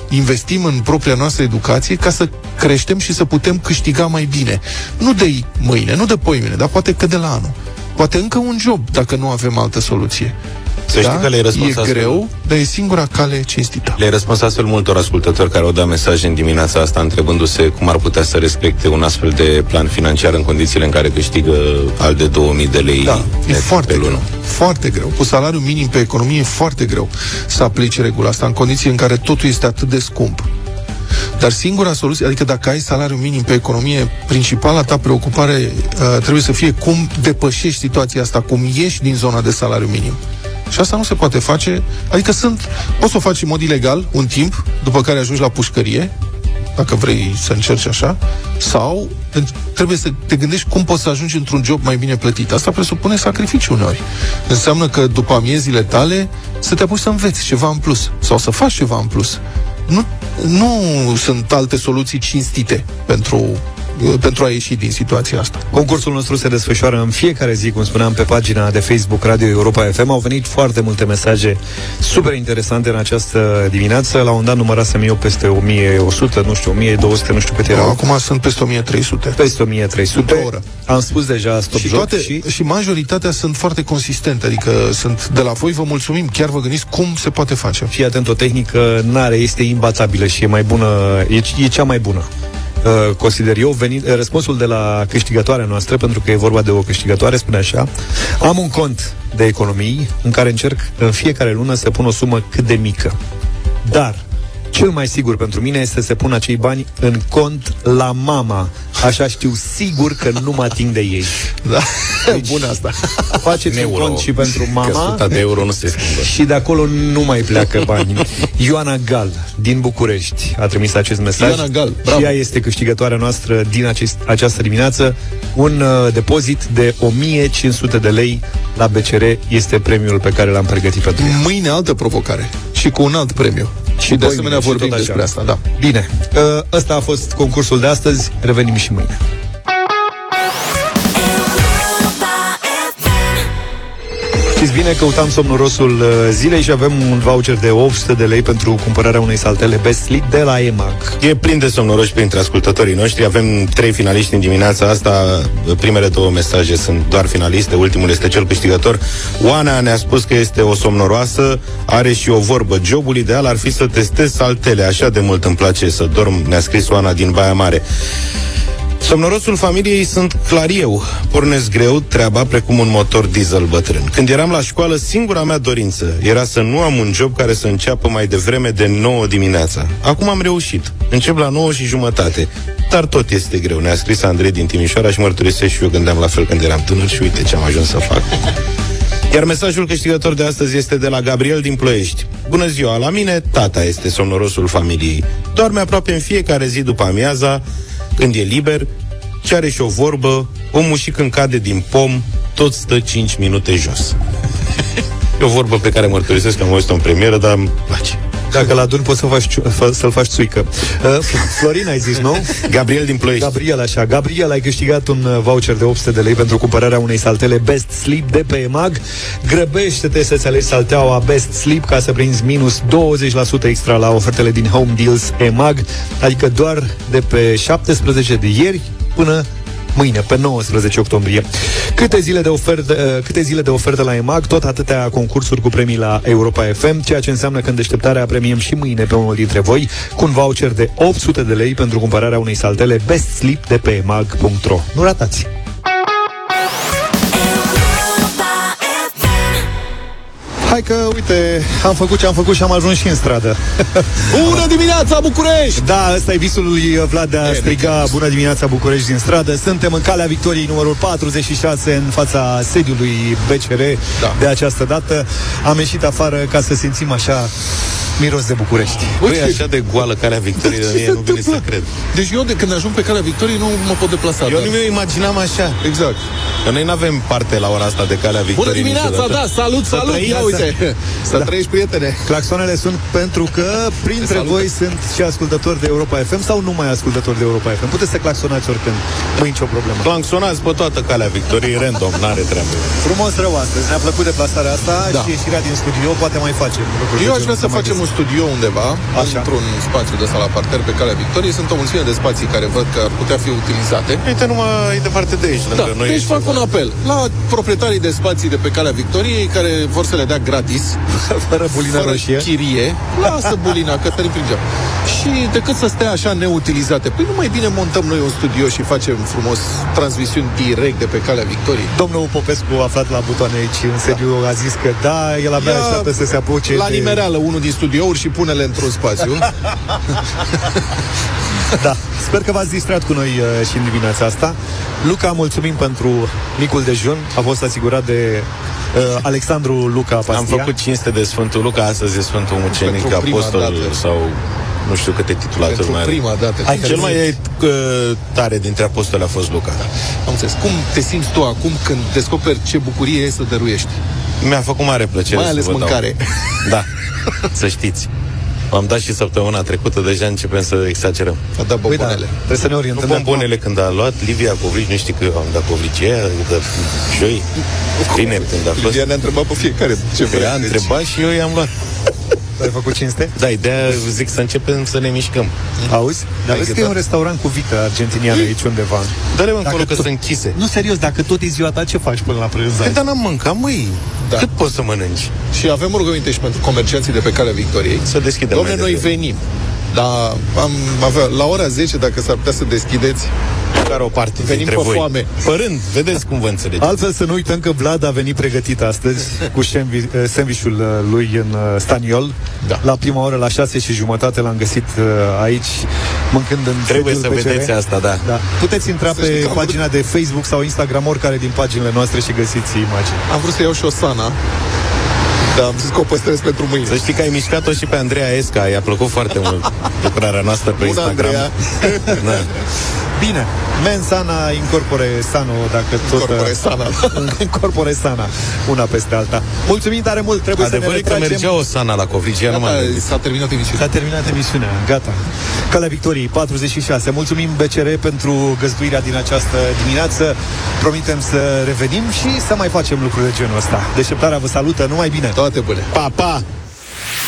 investim în propria noastră educație ca să creștem și să putem câștiga mai bine. Nu de mâine, nu de poimine, dar poate că de la anul. Poate încă un job, dacă nu avem altă soluție. Să știi că le-ai răspuns E astfel. greu, dar e singura cale cinstită. Le-ai răspuns astfel multor ascultători care au dat mesaje în dimineața asta întrebându-se cum ar putea să respecte un astfel de plan financiar în condițiile în care câștigă al de 2000 de lei Da, e net foarte pe greu. lună. Foarte greu. Cu salariul minim pe economie e foarte greu să aplici regula asta în condiții în care totul este atât de scump. Dar singura soluție, adică dacă ai salariu minim pe economie, principala ta preocupare uh, trebuie să fie cum depășești situația asta, cum ieși din zona de salariu minim. Și asta nu se poate face, adică sunt, poți să o faci în mod ilegal un timp, după care ajungi la pușcărie, dacă vrei să încerci așa, sau în- trebuie să te gândești cum poți să ajungi într-un job mai bine plătit. Asta presupune sacrificii uneori. Înseamnă că după amiezile tale să te apuci să înveți ceva în plus sau să faci ceva în plus. Nu, nu sunt alte soluții cinstite pentru uh, pentru a ieși din situația asta. Concursul nostru se desfășoară în fiecare zi, cum spuneam, pe pagina de Facebook Radio Europa FM. Au venit foarte multe mesaje super interesante în această dimineață. La un dat numărasem eu peste 1100, nu știu, 1200, nu știu câte erau. Acum sunt peste 1300. Peste 1300. Într-o oră. Am spus deja stop Și, joc toate, și... și majoritatea sunt foarte consistente, adică sunt de la voi, vă mulțumim, chiar vă gândiți cum se poate face. Fii atent, o tehnică n-are, este imbatabilă și e mai bună, e, e cea mai bună. Uh, consider eu, venit, uh, răspunsul de la câștigătoarea noastră, pentru că e vorba de o câștigătoare, spune așa, am un cont de economii în care încerc în fiecare lună să pun o sumă cât de mică. Dar, cel mai sigur pentru mine este să pun acei bani în cont la mama. Așa știu sigur că nu mă ating de ei. Da, deci, bună asta. Faceți un Euro. cont și pentru Că mama. 100 de euro nu se schimbă. Și de acolo nu mai pleacă bani. Ioana Gal, din București, a trimis acest mesaj. Ioana Gal, bravo. Și ea este câștigătoarea noastră din acest, această dimineață. Un uh, depozit de 1500 de lei la BCR este premiul pe care l-am pregătit pentru ea. Mâine altă provocare și cu un alt premiu. Și, de poimine asemenea și vorbim tot așa. despre asta, da. Bine, uh, ăsta a fost concursul de astăzi. Revenim și mâine. Știți bine, căutam somnorosul uh, zilei și avem un voucher de 800 de lei pentru cumpărarea unei saltele Best Sleep de la EMAG. E plin de somnoroși printre ascultătorii noștri. Avem trei finaliști în dimineața asta. Primele două mesaje sunt doar finaliste, ultimul este cel câștigător. Oana ne-a spus că este o somnoroasă, are și o vorbă. Jobul ideal ar fi să testez saltele. Așa de mult îmi place să dorm, ne-a scris Oana din Baia Mare. Somnorosul familiei sunt clar eu. Pornesc greu treaba precum un motor diesel bătrân. Când eram la școală, singura mea dorință era să nu am un job care să înceapă mai devreme de 9 dimineața. Acum am reușit. Încep la 9 și jumătate. Dar tot este greu. Ne-a scris Andrei din Timișoara și mărturisesc și eu gândeam la fel când eram tânăr și uite ce am ajuns să fac. Iar mesajul câștigător de astăzi este de la Gabriel din Ploiești. Bună ziua, la mine tata este somnorosul familiei. Doarme aproape în fiecare zi după amiaza, când e liber, și are și o vorbă, omul și când cade din pom, tot stă 5 minute jos. E o vorbă pe care mărturisesc că am auzit-o în premieră, dar îmi place. Dacă la adun poți să faci, ciu- fă- să-l faci țuică. Uh, Florin ai zis, nu? Gabriel din Ploiești. Gabriel, așa. Gabriel, ai câștigat un uh, voucher de 800 de lei pentru cumpărarea unei saltele Best Sleep de pe EMAG. Grăbește-te să-ți alegi salteaua Best Sleep ca să prinzi minus 20% extra la ofertele din Home Deals EMAG, adică doar de pe 17 de ieri până mâine, pe 19 octombrie. Câte zile de ofertă, uh, câte zile de ofertă la EMAG, tot atâtea concursuri cu premii la Europa FM, ceea ce înseamnă că în deșteptarea premiem și mâine pe unul dintre voi cu un voucher de 800 de lei pentru cumpărarea unei saltele Best Sleep de pe emag.ro. Nu ratați! Hai că, uite, am făcut ce am făcut și am ajuns și în stradă. Bună dimineața, București! Da, ăsta e visul lui Vlad de a E, striga Bună dimineața București din stradă Suntem în calea victoriei numărul 46 În fața sediului BCR Da. De această dată Am ieșit afară ca să simțim așa Miros de București Băi, e așa de goală calea victoriei de mie, nu vine să cred. Deci eu de când ajung pe calea victoriei nu mă pot deplasa. Eu dar- nu mi-o imaginam așa. Exact. Că noi nu avem parte la ora asta de calea Bună victoriei dimineața, niciodată. da, salut, Să salut! trăiți, Ia să- uite, să Da. trăiești, prietene! Claxonele sunt pentru că printre salută. voi sunt și ascultători de Europa FM sau numai ascultători de Europa FM. Puteți să claxonați oricând, nu e nicio problemă. Claxonați pe toată calea victoriei, random, n-are treabă. Frumos rău astăzi, ne-a plăcut deplasarea asta Da. și ieșirea din studio, poate mai facem. lucruri de Eu aș genul vrea să ăsta mai facem des. un studio undeva, Așa. într-un spațiu de ăsta la parter pe calea Victoriei. Sunt o mulțime de spații care văd că ar putea fi utilizate. Uite, numai e departe de aici, Da, lângă noi. deci e fac ceva. un apel la proprietarii de spații de pe calea Victoriei care vor să le dea gratis, Fără bulina fără roșie. chirie. Lasă bulina, Cătălin Prigea. Și decât să stea așa neutilizate, păi nu mai bine montăm noi un studio și facem frumos transmisiuni direct de pe calea Victoriei. Domnul Popescu, aflat la butoane aici în sediu, a zis că da, el abia Ia așteaptă să se apuce La de... nimereală unul din studiouri și pune-le într-un spațiu. Da, sper că v-ați distrat cu noi uh, și în dimineața asta. Luca, mulțumim pentru micul dejun. A fost asigurat de uh, Alexandru Luca Pastia. Am făcut cinste de Sfântul Luca, astăzi e Sfântul Mucenic, Pentru prima apostol dată. sau nu știu câte titulatori Pentru mai are. prima dată. Hai că Cel zi. mai uh, tare dintre apostoli a fost Luca. Am înțeles. Cum te simți tu acum când descoperi ce bucurie e să dăruiești? Mi-a făcut mare plăcere Mai să ales vă dau. mâncare. Da, să știți. M-am dat și săptămâna trecută, deja începem să exagerăm. A dat Păi da, bombonele. trebuie să ne Nu orientăm. bombonele când a luat Livia Covrici, nu știi că am dat Covrici aia, de joi, vineri când a fost. Livia ne-a întrebat pe fiecare ce Păi vrea. a deci- întrebat și eu i-am luat. Ai făcut cinste? Da, ideea zic să începem să ne mișcăm. Auzi? Dar vezi că e un restaurant cu vită argentiniană aici undeva. Dă-le mă încolo Dacă că tot- sunt închise. Nu, serios, dacă tot e ziua ta, ce faci până la prânz? Păi, dar n-am mâncat, măi. Da. Cât poți să mănânci? Și avem o rugăminte și pentru comercianții de pe calea Victoriei. Să deschidem Domne, mai noi devreme. venim. Dar am avea, la ora 10, dacă s-ar putea să deschideți, Care o parte Venim dintre pe voi. foame. Părând, vedeți cum vă înțelegeți. Altfel să nu uităm că Vlad a venit pregătit astăzi cu sandwich- eh, sandvișul eh, lui în eh, staniol. Da. La prima oră, la șase și jumătate, l-am găsit eh, aici, mâncând în Trebuie sediul să PCR. vedeți asta, da. Da. Puteți intra Să știi pe că am vrut- pagina de Facebook sau Instagram, oricare din paginile noastre și găsiți imagini. am vrut să iau și o sana, dar am zis că o păstrez pentru mâine. Să știi că ai mișcat-o și pe Andreea Esca, i-a plăcut foarte mult lucrarea noastră pe Bună, Instagram. Andreea. Da. Bine, men sana, incorpore sano, dacă tot... Incorpore eh, sana. incorpore sana, una peste alta. Mulțumim tare mult, trebuie Adevărul să e ne că retragem. mergea o sana la Covrigia, nu m-am Gata, gândit. s-a terminat emisiunea. S-a terminat emisiunea, gata. Calea Victoriei, 46. Mulțumim BCR pentru găzduirea din această dimineață. Promitem să revenim și să mai facem lucruri de genul ăsta. Deșteptarea vă salută, numai bine! Toate bune. Pa, pa!